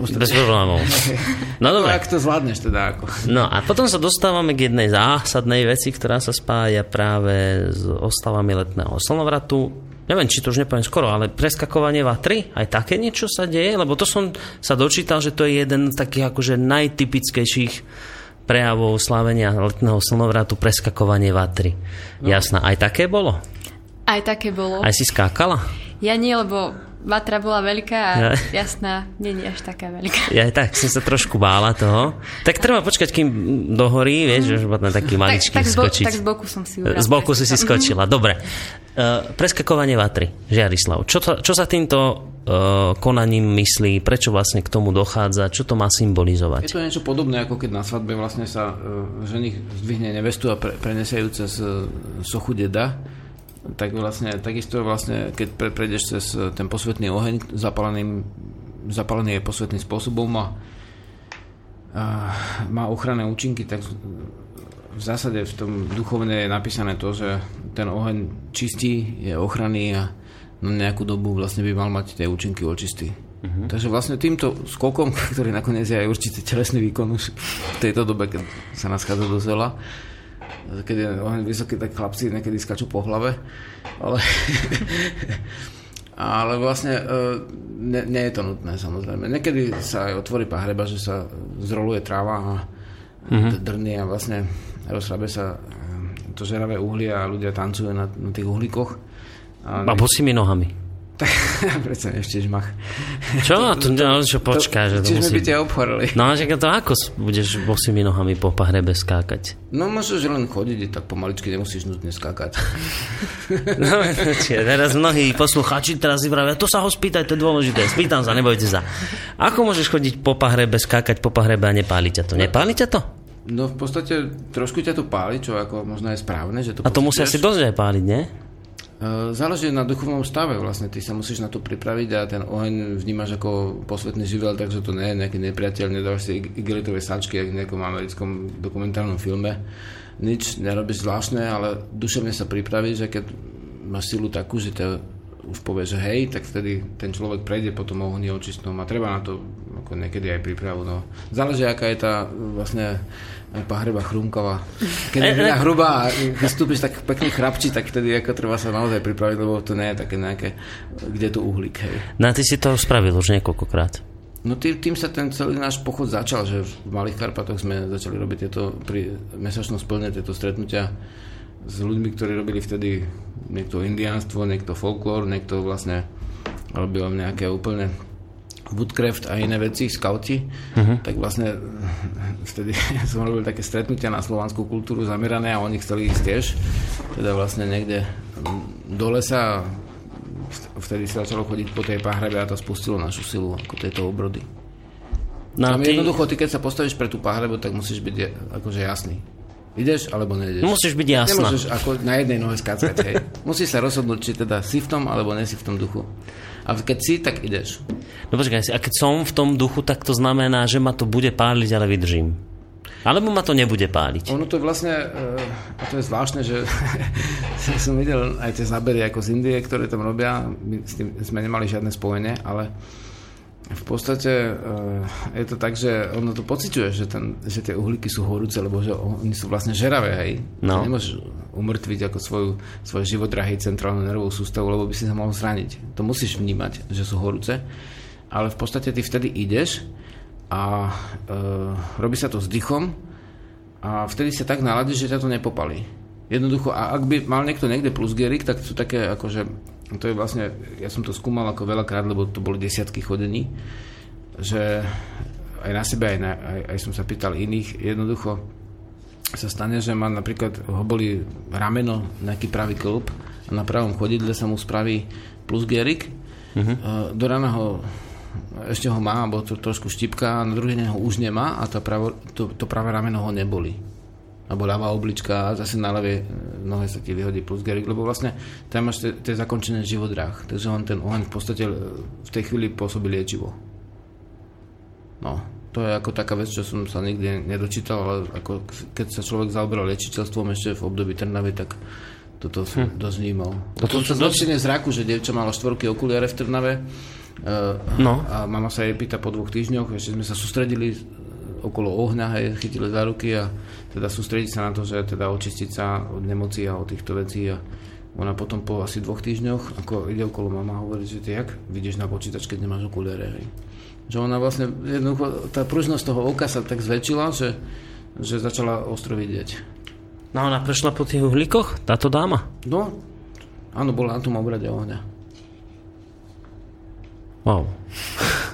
Podstate... Bez problémov. No dobre. Ak to zvládneš teda. Ako. No a potom sa dostávame k jednej zásadnej veci, ktorá sa spája práve s ostavami letného slnovratu neviem, či to už nepoviem skoro, ale preskakovanie vatry, aj také niečo sa deje? Lebo to som sa dočítal, že to je jeden z takých akože najtypickejších prejavov slávenia letného slnovratu preskakovanie vatry. No. Jasná, aj také bolo? Aj také bolo. Aj si skákala? Ja nie, lebo vatra bola veľká a ja. jasná, nie je až taká veľká. Ja tak som sa trošku bála toho. Tak treba počkať, kým dohorí, vieš, že na taký maličký tak, tak skočiť. Tak z boku som si ubrala. Z boku si si skočila, dobre. Uh, preskakovanie vatry, Žiarislav. Čo, to, čo sa týmto uh, konaním myslí, prečo vlastne k tomu dochádza, čo to má symbolizovať? Je to niečo podobné, ako keď na svadbe vlastne sa uh, ženich zdvihne nevestu a pre, prenesie ju cez uh, sochu deda tak vlastne takisto vlastne, keď pre, prejdeš cez eh, ten posvetný oheň zapálený je posvetným spôsobom a, a má ochranné účinky, tak v zásade v tom duchovne je napísané to, že ten oheň čistí, je ochranný a na nejakú dobu vlastne by mal mať tie účinky očistý. Uh-huh. Takže vlastne týmto skokom, ktorý nakoniec je aj určitý telesný výkon už v tejto dobe, keď sa naschádza do zela, keď je oheň vysoký, tak chlapci niekedy skačú po hlave, ale, ale vlastne e, ne, nie je to nutné samozrejme. Niekedy sa aj otvorí pahreba, že sa zroluje tráva a mm-hmm. a vlastne rozhrabe sa e, to žeravé uhlie a ľudia tancujú na, na tých uhlíkoch. A, a bosými nohami. Tak predsa ešte žmach. Čo? To, to, no, čo počká, že to musí... by ťa obchorili. No a to ako budeš bosými nohami po pahrebe skákať? No môžeš len chodiť, tak pomaličky nemusíš nutne skákať. no, čiže teraz mnohí poslucháči teraz si vravia, to sa ho spýtaj, to je dôležité. Spýtam sa, nebojte sa. Ako môžeš chodiť po pahrebe, skákať po pahrebe a nepáli ťa to? Nepáli ťa to? No v podstate trošku ťa to páli, čo ako možno je správne. Že to a to musí asi dosť aj páliť, nie? Eh, záleží na duchovnom stave vlastne, ty sa musíš na to pripraviť a ten oheň vnímaš ako posvetný živel, takže to nie je nejaký nepriateľ, nedávaš si igelitové sačky, ako v nejakom americkom dokumentárnom filme. Nič nerobíš zvláštne, ale duševne sa pripravíš, že keď máš silu takú, že ťa už povie, že hej, tak vtedy ten človek prejde po tom ohni očistnom a treba na to ako niekedy aj prípravu. No. Záleží, aká je tá vlastne pahreba chrumkavá. Keď je veľa hrubá a vystúpiš tak pekný chrapči, tak vtedy ako treba sa naozaj pripraviť, lebo to nie je také nejaké, kde tu uhlík. Hej. No a ty si to spravil už niekoľkokrát. No tým, tým sa ten celý náš pochod začal, že v Malých Karpatoch sme začali robiť tieto pri mesačnom splne tieto stretnutia s ľuďmi, ktorí robili vtedy niekto indiánstvo, niekto folklór, niekto vlastne robil nejaké úplne Woodcraft a iné veci, skauti, uh-huh. tak vlastne vtedy som robil také stretnutia na slovanskú kultúru zamerané a oni chceli ísť tiež, teda vlastne niekde do lesa vtedy sa začalo chodiť po tej pahrebe a to spustilo našu silu ako tejto obrody. No, Tam ty... jednoducho, ty keď sa postavíš pre tú pahrebu, tak musíš byť akože jasný. Ideš alebo nejdeš? Musíš byť jasná. Nemôžeš ako na jednej nohe skácať, hej. Musíš sa rozhodnúť, či teda si v tom, alebo nesi v tom duchu. A keď si, tak ideš. No počkaj si, a keď som v tom duchu, tak to znamená, že ma to bude páliť, ale vydržím. Alebo ma to nebude páliť. Ono to vlastne, uh, a to je zvláštne, že som videl aj tie zábery ako z Indie, ktoré tam robia, my s tým sme nemali žiadne spojenie, ale v podstate uh, je to tak, že ono to pociťuje, že, ten, že tie uhlíky sú horúce, lebo že oni sú vlastne žeravé, hej. No. Nemôžeš umrtviť ako svoju, svoj život drahý centrálnu nervovú sústavu, lebo by si sa mohol zraniť. To musíš vnímať, že sú horúce, ale v podstate ty vtedy ideš a uh, robí sa to s dychom a vtedy sa tak naladíš, že ťa to nepopalí. Jednoducho, a ak by mal niekto niekde plusgerik, tak sú také akože to je vlastne, ja som to skúmal ako veľakrát, lebo to boli desiatky chodení, že aj na sebe, aj, na, aj, aj som sa pýtal iných, jednoducho sa stane, že má napríklad, ho boli rameno, nejaký pravý klub a na pravom chodidle sa mu spraví plusgerik, uh-huh. do rána ho ešte ho má, alebo to trošku štipka, a na druhý deň ho už nemá a to, pravo, to, to pravé rameno ho neboli alebo ľavá oblička a zase na ľavej e, nohe sa ti vyhodí plus gerik, lebo vlastne tam máš tie zakončené živodrách, takže on ten oheň v podstate e, v tej chvíli pôsobí liečivo. No, to je ako taká vec, čo som sa nikdy nedočítal, ale ako keď sa človek zaoberal liečiteľstvom ešte v období Trnavy, tak toto som hm. dosť vnímal. Toto sa dočine zraku, že dievča mala štvorky okuliare v Trnave uh, no. a mama sa jej pýta po dvoch týždňoch, ešte sme sa sústredili okolo ohňa, hej, chytili za ruky a teda sústrediť sa na to, že teda očistiť sa od nemocí a od týchto vecí a ona potom po asi dvoch týždňoch, ako ide okolo mama hovorí, že ty jak vidíš na počítač, keď nemáš okuliare, hej. Že ona vlastne, jednoducho, tá pružnosť toho oka sa tak zväčšila, že, že začala ostro vidieť. No ona prešla po tých uhlíkoch, táto dáma? No, áno, bola na tom obrade ohňa. Wow.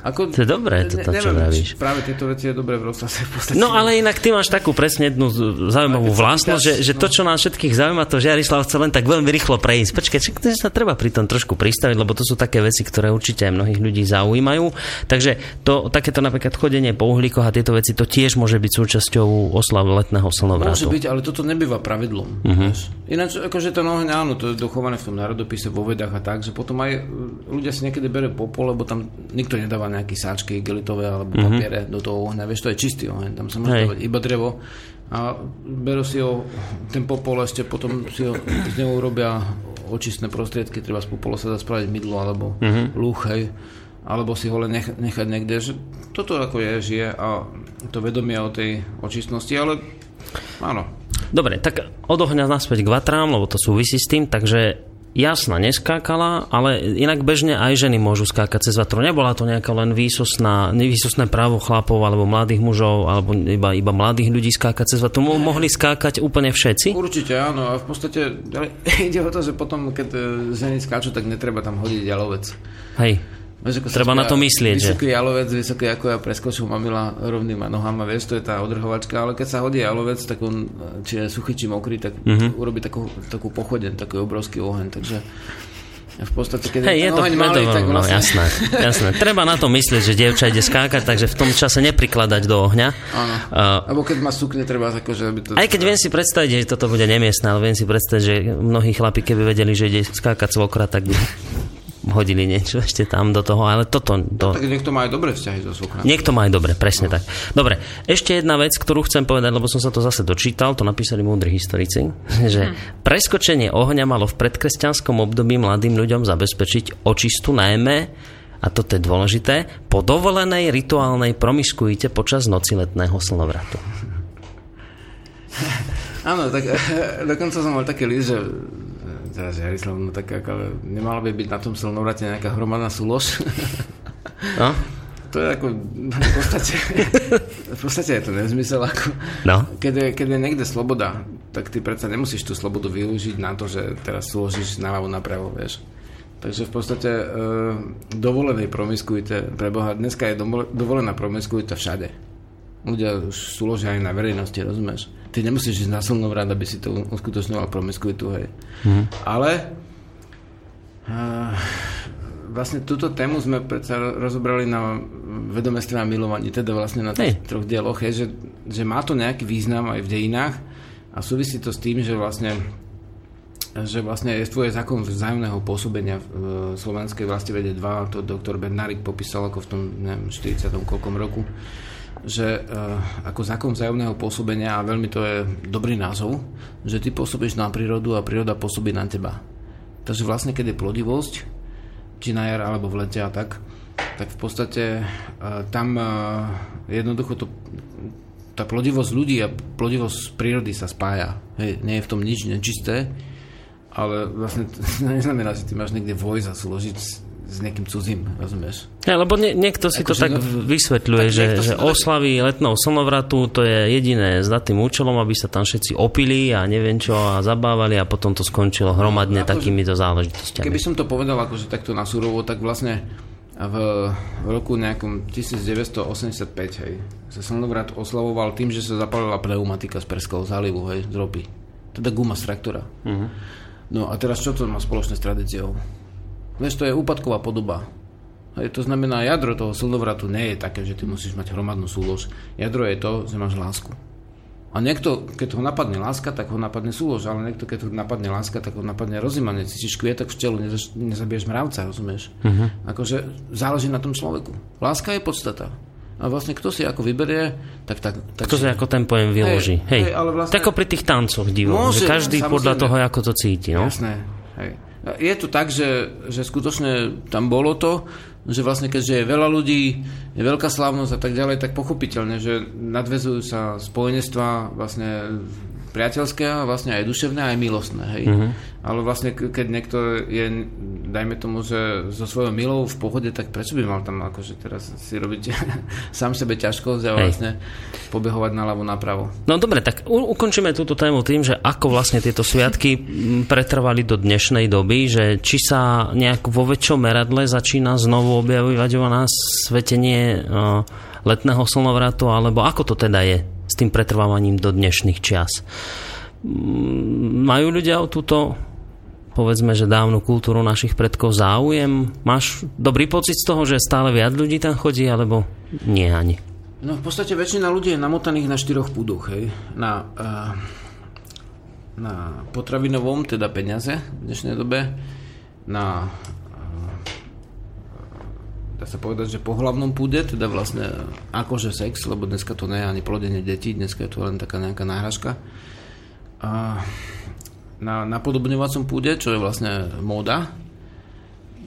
Ako, to je dobré, to, to čo vravíš. Práve tieto veci je dobré v rozhlase. No ale inak ty máš takú presne jednu zaujímavú vlastnosť, že, že to, no. čo nás všetkých zaujíma, to Žiarislav chce len tak veľmi rýchlo prejsť. Počkaj, to sa treba pri tom trošku pristaviť, lebo to sú také veci, ktoré určite aj mnohých ľudí zaujímajú. Takže to, takéto napríklad chodenie po uhlíkoch a tieto veci, to tiež môže byť súčasťou oslav letného slnovratu. Môže byť, ale toto nebýva pravidlom. Uh-huh. Ináč, akože to nohne, áno, to je dochované v tom národopise, vo vedách a tak, že potom aj ľudia si niekedy bere popol, lebo tam nikto nedáva nejaké sáčky gelitové alebo mm-hmm. papiere do toho ohňa. Vieš, to je čistý oheň, tam sa môže dávať iba drevo a berú si ho, ten popol ešte potom si ho, z neho urobia očistné prostriedky, treba z popola sa dá spraviť mydlo alebo mm-hmm. lúch, hej, alebo si ho len nech, nechať niekde, že toto ako je, žije a to vedomie o tej očistnosti, ale áno. Dobre, tak od ohňa naspäť k vatrám, lebo to súvisí s tým, takže jasná neskákala, ale inak bežne aj ženy môžu skákať cez vatru. Nebola to nejaká len výsosná, výsosné právo chlapov alebo mladých mužov alebo iba, iba mladých ľudí skákať cez vatru. Mohli skákať úplne všetci? Určite áno. A v podstate ale, ide o to, že potom, keď e, ženy skáču, tak netreba tam hodiť jalovec. Hej. Vieš, Treba na to myslieť, vysoký že? jalovec, vysoký ako ja preskočil mamila rovnýma nohama, vieš, to je tá odrhovačka, ale keď sa hodí jalovec, tak on, či je suchý, či mokrý, tak uh-huh. urobí takú, takú pochodeň, taký obrovský oheň, takže v podstate, keď hey, je to, malý, to, tak no, vlastne... no, jasné, jasné. Treba na to myslieť, že dievča ide skákať, takže v tom čase neprikladať do ohňa. Áno. Uh, Alebo keď má sukne, treba ako, že by to... Aj keď viem si predstaviť, že toto bude nemiestné, ale viem si predstaviť, že mnohí chlapi, keby vedeli, že ide skákať svokra, tak by hodili niečo ešte tam do toho, ale toto... To... No, tak niekto má aj dobré vzťahy so svokrom. Niekto má aj dobre, presne no. tak. Dobre, ešte jedna vec, ktorú chcem povedať, lebo som sa to zase dočítal, to napísali múdri historici, že hm. preskočenie ohňa malo v predkresťanskom období mladým ľuďom zabezpečiť očistu najmä a toto je dôležité, po dovolenej rituálnej promiskuite počas noci letného slnovratu. Áno, tak dokonca som mal taký list, že teraz Jarislav, no tak ale nemala by byť na tom silnovrate nejaká hromadná súlož? No? To je ako, v podstate, v podstate je to nezmysel. Ako, no. keď, je, keď je niekde sloboda, tak ty predsa nemusíš tú slobodu využiť na to, že teraz súložíš naľavo napravo, vieš. Takže v podstate e, dovolenej promiskujte, pre Boha, dneska je dovolená promiskuita všade. Ľudia už súložia aj na verejnosti, rozumieš? ty nemusíš ísť na slnovrat, aby si to uskutočňoval promiskuitu, hej. Mm. Ale uh, vlastne túto tému sme predsa rozobrali na vedomestve a milovaní, teda vlastne na tých hey. troch dieloch, je, že, že má to nejaký význam aj v dejinách a súvisí to s tým, že vlastne že vlastne je tvoj zákon vzájomného pôsobenia v slovenskej vlasti vede 2, to doktor Bernárik popísal ako v tom neviem, 40. koľkom roku, že uh, ako zákon vzájomného pôsobenia, a veľmi to je dobrý názov, že ty pôsobíš na prírodu a príroda pôsobí na teba. Takže vlastne, keď je plodivosť, či na jar alebo v lete a tak, tak v podstate uh, tam uh, jednoducho to, tá plodivosť ľudí a plodivosť prírody sa spája. Hej, nie je v tom nič nečisté, ale vlastne to neznamená, že ty máš niekde vojsť a súložiť s niekým cudzím, rozumieš? Ja, lebo nie, niekto si Ako, to tak že no- vysvetľuje, tak že, že to tak- oslavy letnou slnovratu to je jediné s tým účelom, aby sa tam všetci opili a neviem čo a zabávali a potom to skončilo hromadne Akože- takýmito záležitostiami. Keby som to povedal akože takto na surovo, tak vlastne v, roku nejakom 1985 hej, sa slnovrat oslavoval tým, že sa zapalila pneumatika z Perského zálivu, hej, z ropy. Teda guma z traktora. Mhm. No a teraz čo to má spoločné s tradíciou? Vieš, to je úpadková podoba. Hej, to znamená, jadro toho slnovratu nie je také, že ty musíš mať hromadnú súlož. Jadro je to, že máš lásku. A niekto, keď ho napadne láska, tak ho napadne súlož, ale niekto, keď ho napadne láska, tak ho napadne rozímanie. Cítiš kvietok v čelu, nezaš, nezabiješ mravca, rozumieš? Uh-huh. Akože záleží na tom človeku. Láska je podstata. A vlastne kto si ako vyberie, tak... tak, tak Kto si ako ten pojem vyloží. Hej, Hej, hej, ale vlastne- Tak ako pri tých tancoch divo, Môže, že každý samozrejme. podľa toho, ako to cíti. No? Jasné. Je to tak, že, že skutočne tam bolo to, že vlastne keďže je veľa ľudí, je veľká slávnosť a tak ďalej, tak pochopiteľne, že nadvezujú sa spojenectvá vlastne priateľské a vlastne aj duševné, aj milostné. Hej. Mhm. Ale vlastne ke- keď niekto je, dajme tomu, že so svojou milou v pohode, tak prečo by mal tam akože teraz si robiť sám sebe ťažkosť a Hej. vlastne pobehovať naľavo napravo. No dobre, tak u- ukončíme túto tému tým, že ako vlastne tieto sviatky pretrvali do dnešnej doby, že či sa nejak vo väčšom meradle začína znovu objavovať u nás svetenie uh, letného slnovratu, alebo ako to teda je tým pretrvávaním do dnešných čias? Mm, Majú ľudia o túto povedzme, že dávnu kultúru našich predkov záujem? Máš dobrý pocit z toho, že stále viac ľudí tam chodí, alebo nie ani? No v podstate väčšina ľudí je namotaných na štyroch púdoch, hej. Na, uh, na potravinovom, teda peniaze v dnešnej dobe, na dá sa povedať, že po hlavnom púde, teda vlastne akože sex, lebo dneska to nie je ani plodenie detí, dneska je to len taká nejaká náhražka. A na napodobňovacom púde, čo je vlastne móda,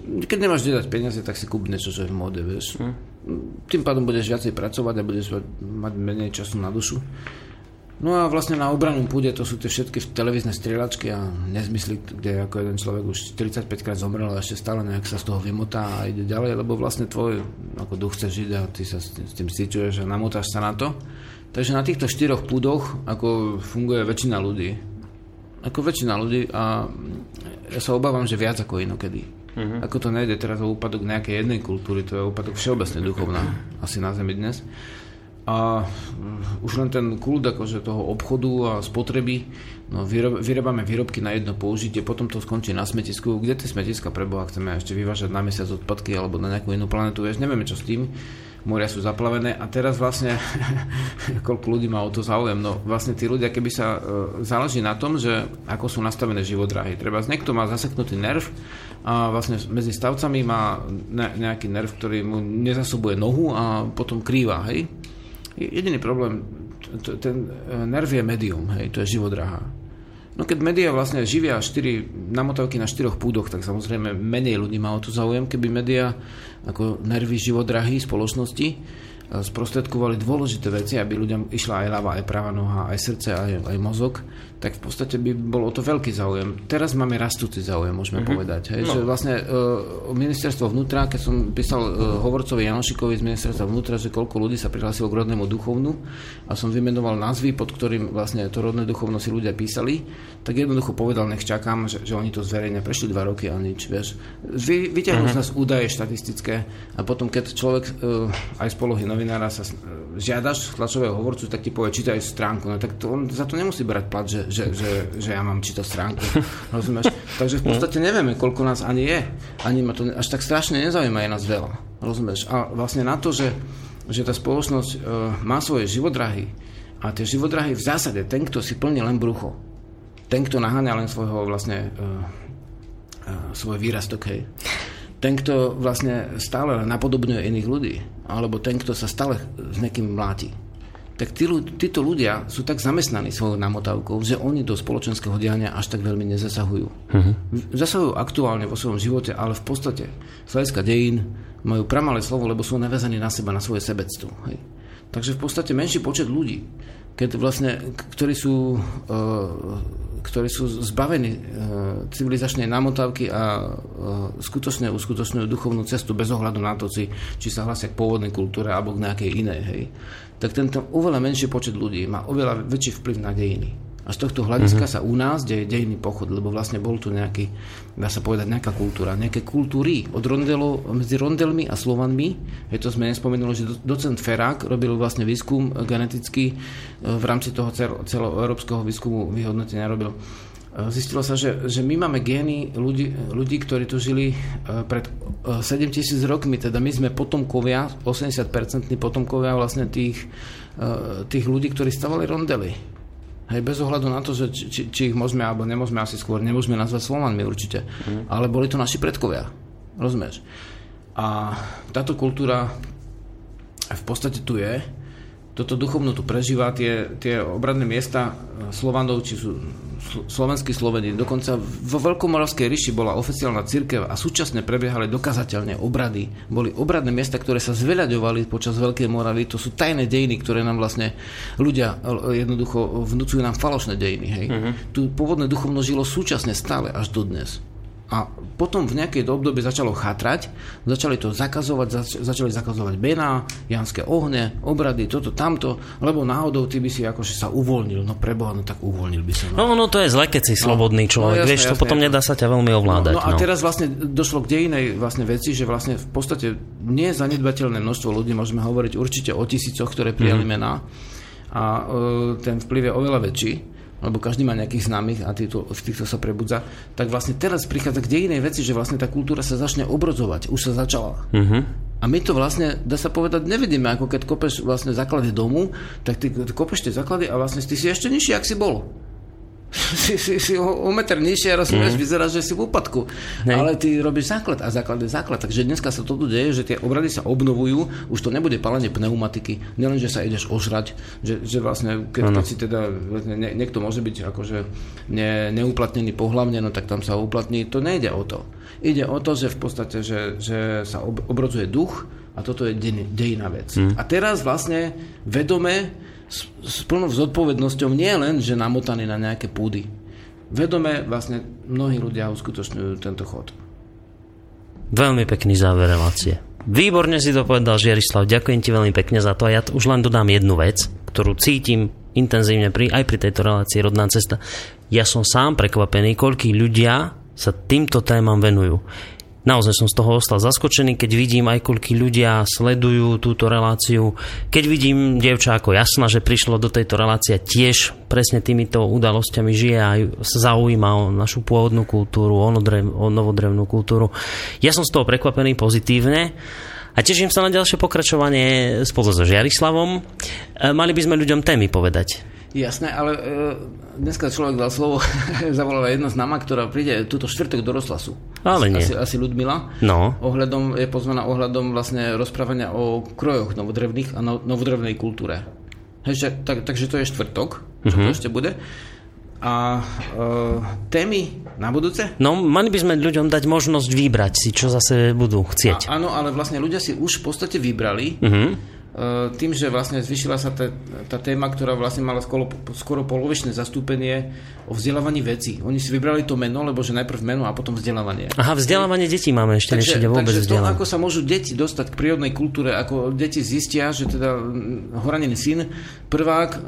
keď nemáš kde dať peniaze, tak si kúp niečo, čo je v móde, vieš. Tým pádom budeš viacej pracovať a budeš mať menej času na dušu. No a vlastne na obranom púde to sú tie všetky televízne strieľačky a nezmysly, kde ako jeden človek už 45 krát zomrel a ešte stále nejak sa z toho vymotá a ide ďalej, lebo vlastne tvoj ako duch chce žiť a ty sa s tým, s tým stýčuješ a namotáš sa na to. Takže na týchto štyroch púdoch ako funguje väčšina ľudí. Ako väčšina ľudí a ja sa obávam, že viac ako inokedy. Uh-huh. Ako to nejde teraz o úpadok nejakej jednej kultúry, to je úpadok všeobecne duchovná, asi na Zemi dnes. A už len ten kult akože toho obchodu a spotreby, no vyrábame výrobky na jedno použitie, potom to skončí na smetisku. Kde tie smetiska pre Boha chceme ešte vyvážať na mesiac odpadky alebo na nejakú inú planetu, vieš, nevieme čo s tým. Moria sú zaplavené a teraz vlastne koľko ľudí má o to záujem. No vlastne tí ľudia, keby sa e, záleží na tom, že ako sú nastavené živodráhy. Treba niekto má zaseknutý nerv a vlastne medzi stavcami má ne, nejaký nerv, ktorý mu nezasobuje nohu a potom krýva, hej. Jediný problém, ten e, nerv je medium, hej, to je živodrahá. No keď médiá vlastne živia 4 namotavky na štyroch púdoch, tak samozrejme menej ľudí má o to záujem, keby médiá ako nervy živodrahy spoločnosti e, sprostredkovali dôležité veci, aby ľuďom išla aj ľava, aj práva noha, aj srdce, aj, aj mozog, tak v podstate by bol o to veľký záujem. Teraz máme rastúci záujem, môžeme mm-hmm. povedať. Hej, no. že vlastne uh, ministerstvo vnútra, keď som písal uh, hovorcovi Janošikovi z ministerstva vnútra, že koľko ľudí sa prihlásilo k rodnému duchovnu a som vymenoval názvy, pod ktorým vlastne to rodné duchovno si ľudia písali, tak jednoducho povedal, nech čakám, že, že oni to zverejnia. Prešli dva roky a nič, vieš. Vy, vyťahnú mm-hmm. z nás údaje štatistické a potom, keď človek uh, aj z polohy novinára sa uh, žiadaš tlačového hovorcu, tak ti povie, čítaj stránku. No tak to, on za to nemusí brať plat, že, že, že, že ja mám čítať stránku. Rozumieš? Takže v podstate nevieme, koľko nás ani je. Ani ma to až tak strašne nezaujíma, je nás veľa. Rozumieš? A vlastne na to, že, že tá spoločnosť uh, má svoje živodrahy a tie živodrahy v zásade, ten, kto si plní len brucho, ten, kto naháňa len svojho vlastne uh, uh, svoj výrastok, hej. Ten, kto vlastne stále napodobňuje iných ľudí, alebo ten, kto sa stále s niekým mláti, tak tí, títo ľudia sú tak zamestnaní svojou namotávkou, že oni do spoločenského diania až tak veľmi nezasahujú. Uh-huh. Zasahujú aktuálne vo svojom živote, ale v podstate hľadiska dejín majú pramalé slovo, lebo sú navezení na seba, na svoje sebectvo. Hej. Takže v podstate menší počet ľudí, keď vlastne, ktorí sú, uh, ktorí sú zbavení uh, civilizačnej namotávky a uh, skutočne uskutočňujú duchovnú cestu bez ohľadu na to, či, či sa hlasia k pôvodnej kultúre alebo k nejakej inej, hej, tak tento oveľa menší počet ľudí má oveľa väčší vplyv na dejiny. A z tohto hľadiska mm-hmm. sa u nás deje dejný pochod, lebo vlastne bol tu nejaký, dá sa povedať, nejaká kultúra, nejaké kultúry od rondelov, medzi rondelmi a slovanmi. Je to sme nespomenuli, že docent Ferák robil vlastne výskum genetický e, v rámci toho celoeurópskeho výskumu vyhodnotenia robil. E, zistilo sa, že, že my máme gény ľudí, ľudí, ktorí tu žili e, pred 7000 rokmi, teda my sme potomkovia, 80% potomkovia vlastne tých, tých ľudí, ktorí stavali rondely. Hej, bez ohľadu na to, že či, či, či ich môžeme alebo nemôžeme asi skôr, nemôžeme nazvať Slovanmi určite. Mm. Ale boli to naši predkovia. Rozumieš? A táto kultúra v podstate tu je toto duchovno tu prežíva, tie, tie obradné miesta e, Slovanov, či sú slovenskí Sloveni. Dokonca vo Veľkomoravskej ríši bola oficiálna církev a súčasne prebiehali dokazateľne obrady. Boli obradné miesta, ktoré sa zveľaďovali počas Veľkej Moravy. To sú tajné dejiny, ktoré nám vlastne ľudia e, jednoducho vnúcujú nám falošné dejiny. Hej. Uh-huh. Tu pôvodné duchovno žilo súčasne stále až do dnes. A potom v nejakej obdobie začalo chátrať, začali to zakazovať, zač- začali zakazovať bená, janské ohne, obrady, toto, tamto, lebo náhodou ty by si akože sa uvoľnil, no preboha, no tak uvoľnil by sa. No, no, no to je zle, keď si no, slobodný človek, no, jasné, vieš, to jasné, potom jasné. nedá sa ťa veľmi ovládať. No, no a no. teraz vlastne došlo k dejinej vlastne veci, že vlastne v podstate nie je zanedbateľné množstvo ľudí, môžeme hovoriť určite o tisícoch, ktoré prijali mm. mená a e, ten vplyv je oveľa väčší lebo každý má nejakých známych a týchto, v týchto sa prebudza, tak vlastne teraz prichádza k dejinej veci, že vlastne tá kultúra sa začne obrodzovať. Už sa začala. Uh-huh. A my to vlastne, dá sa povedať, nevidíme, ako keď kopeš vlastne základy domu, tak ty kopeš tie základy a vlastne ty si ešte nižší, ak si bol si, si, si o, o meter nižšie a rozumieš, mm. vyzerá, že si v úpadku. Nej. Ale ty robíš základ a základ je základ. Takže dneska sa to tu deje, že tie obrady sa obnovujú, už to nebude palenie pneumatiky, nielen, že sa ideš ožrať, že, že vlastne, keď, keď si teda, nie, niekto môže byť akože ne, neuplatnený pohlavne, no tak tam sa uplatní, to nejde o to. Ide o to, že v podstate, že, že sa ob, obrodzuje duch a toto je dejná vec. Mm. A teraz vlastne vedome s, s plnou zodpovednosťou nie len, že namotaní na nejaké púdy. Vedome vlastne mnohí ľudia uskutočňujú tento chod. Veľmi pekný záver relácie. Výborne si to povedal Žiarislav, ďakujem ti veľmi pekne za to a ja už len dodám jednu vec, ktorú cítim intenzívne pri, aj pri tejto relácii Rodná cesta. Ja som sám prekvapený, koľkí ľudia sa týmto témam venujú. Naozaj som z toho ostal zaskočený, keď vidím aj koľky ľudia sledujú túto reláciu. Keď vidím dievča ako jasná, že prišlo do tejto relácie tiež presne týmito udalosťami žije a zaujíma o našu pôvodnú kultúru, o, nodrev, o novodrevnú kultúru. Ja som z toho prekvapený pozitívne. A teším sa na ďalšie pokračovanie spolu so Žiarislavom. E, mali by sme ľuďom témy povedať. Jasné, ale e, dneska človek dal slovo, zavolala jedna známa, ktorá príde túto štvrtok do Roslasu. Ale nie. Asi, asi Ludmila. No. Ohľadom, je pozvaná ohľadom vlastne rozprávania o krojoch novodrevných a no, novodrevnej kultúre. Hej, tak, takže to je štvrtok, čo uh-huh. to mhm. ešte bude. A e, témy na budúce? No, mali by sme ľuďom dať možnosť vybrať si, čo zase budú chcieť. A, áno, ale vlastne ľudia si už v podstate vybrali. E, tým, že vlastne zvyšila sa tá, tá téma, ktorá vlastne mala skoro, skoro polovičné zastúpenie o vzdelávaní vecí. Oni si vybrali to meno, lebo že najprv meno a potom vzdelávanie. Aha, vzdelávanie detí máme ešte, takže, než vôbec takže to, ako sa môžu deti dostať k prírodnej kultúre, ako deti zistia, že teda horanený syn, prvák, e,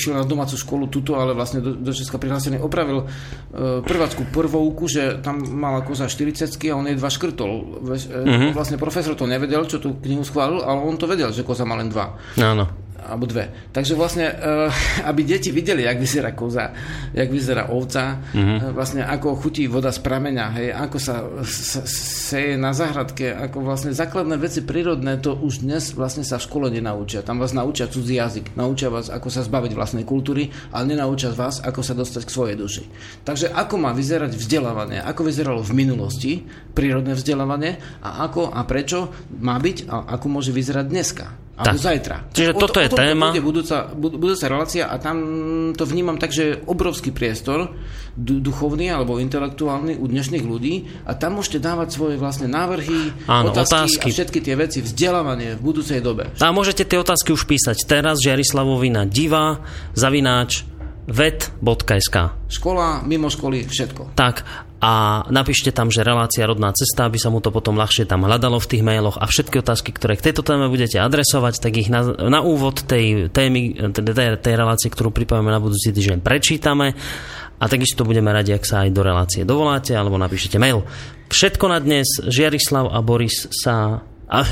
išiel na domácu školu tuto, ale vlastne do, do Česka prihlásený, opravil e, prvácku prvouku, že tam mal ako za 40 a on je dva škrtol. Uh-huh. Vlastne profesor to nevedel, čo tú knihu schválil, ale on to vedel, že koza má len dva. Áno alebo dve. Takže vlastne, uh, aby deti videli, jak vyzerá koza, jak vyzerá ovca, mm-hmm. vlastne ako chutí voda z prameňa, hej, ako sa, seje na záhradke, ako vlastne základné veci prírodné, to už dnes vlastne sa v škole nenaučia. Tam vás naučia cudzí jazyk, naučia vás, ako sa zbaviť vlastnej kultúry, ale nenaučia vás, ako sa dostať k svojej duši. Takže ako má vyzerať vzdelávanie, ako vyzeralo v minulosti prírodné vzdelávanie a ako a prečo má byť a ako môže vyzerať dneska. Alebo Tak. zajtra. Čiže O- toto o je tomto téma. Bude budúca, bud- budúca relácia a tam to vnímam tak, že obrovský priestor du- duchovný alebo intelektuálny u dnešných ľudí a tam môžete dávať svoje vlastné návrhy, Áno, otázky, otázky. a všetky tie veci, vzdelávanie v budúcej dobe. A môžete tie otázky už písať teraz Žiarislavovi na diva zavináč vet.sk Škola, mimo školy, všetko. Tak a napíšte tam, že relácia rodná cesta, aby sa mu to potom ľahšie tam hľadalo v tých mailoch. A všetky otázky, ktoré k tejto téme budete adresovať, tak ich na, na úvod tej témy, tej, tej relácie, ktorú pripravíme na budúci týždeň, prečítame. A takisto budeme radi, ak sa aj do relácie dovoláte alebo napíšete mail. Všetko na dnes, Žiarislav a Boris sa... A,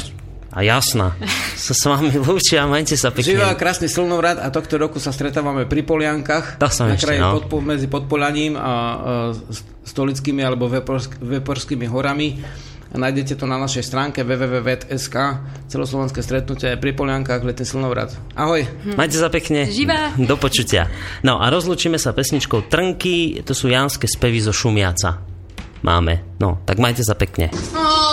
a jasná, sa s vami lúčia, majte sa pekne. Živá, krásny slnovrat a tohto roku sa stretávame pri Poliankach. To som na ešte, kraji no. podpo, medzi Podpolaním a, a s- Stolickými alebo Veporsk, Veporskými horami. A nájdete to na našej stránke www.sk celoslovenské stretnutie pri Poliankach, letný slnovrat. Ahoj. Majte sa pekne. Živá. Do počutia. No a rozlučíme sa pesničkou Trnky, to sú Janské spevy zo Šumiaca. Máme. No, tak majte sa pekne. Hojana,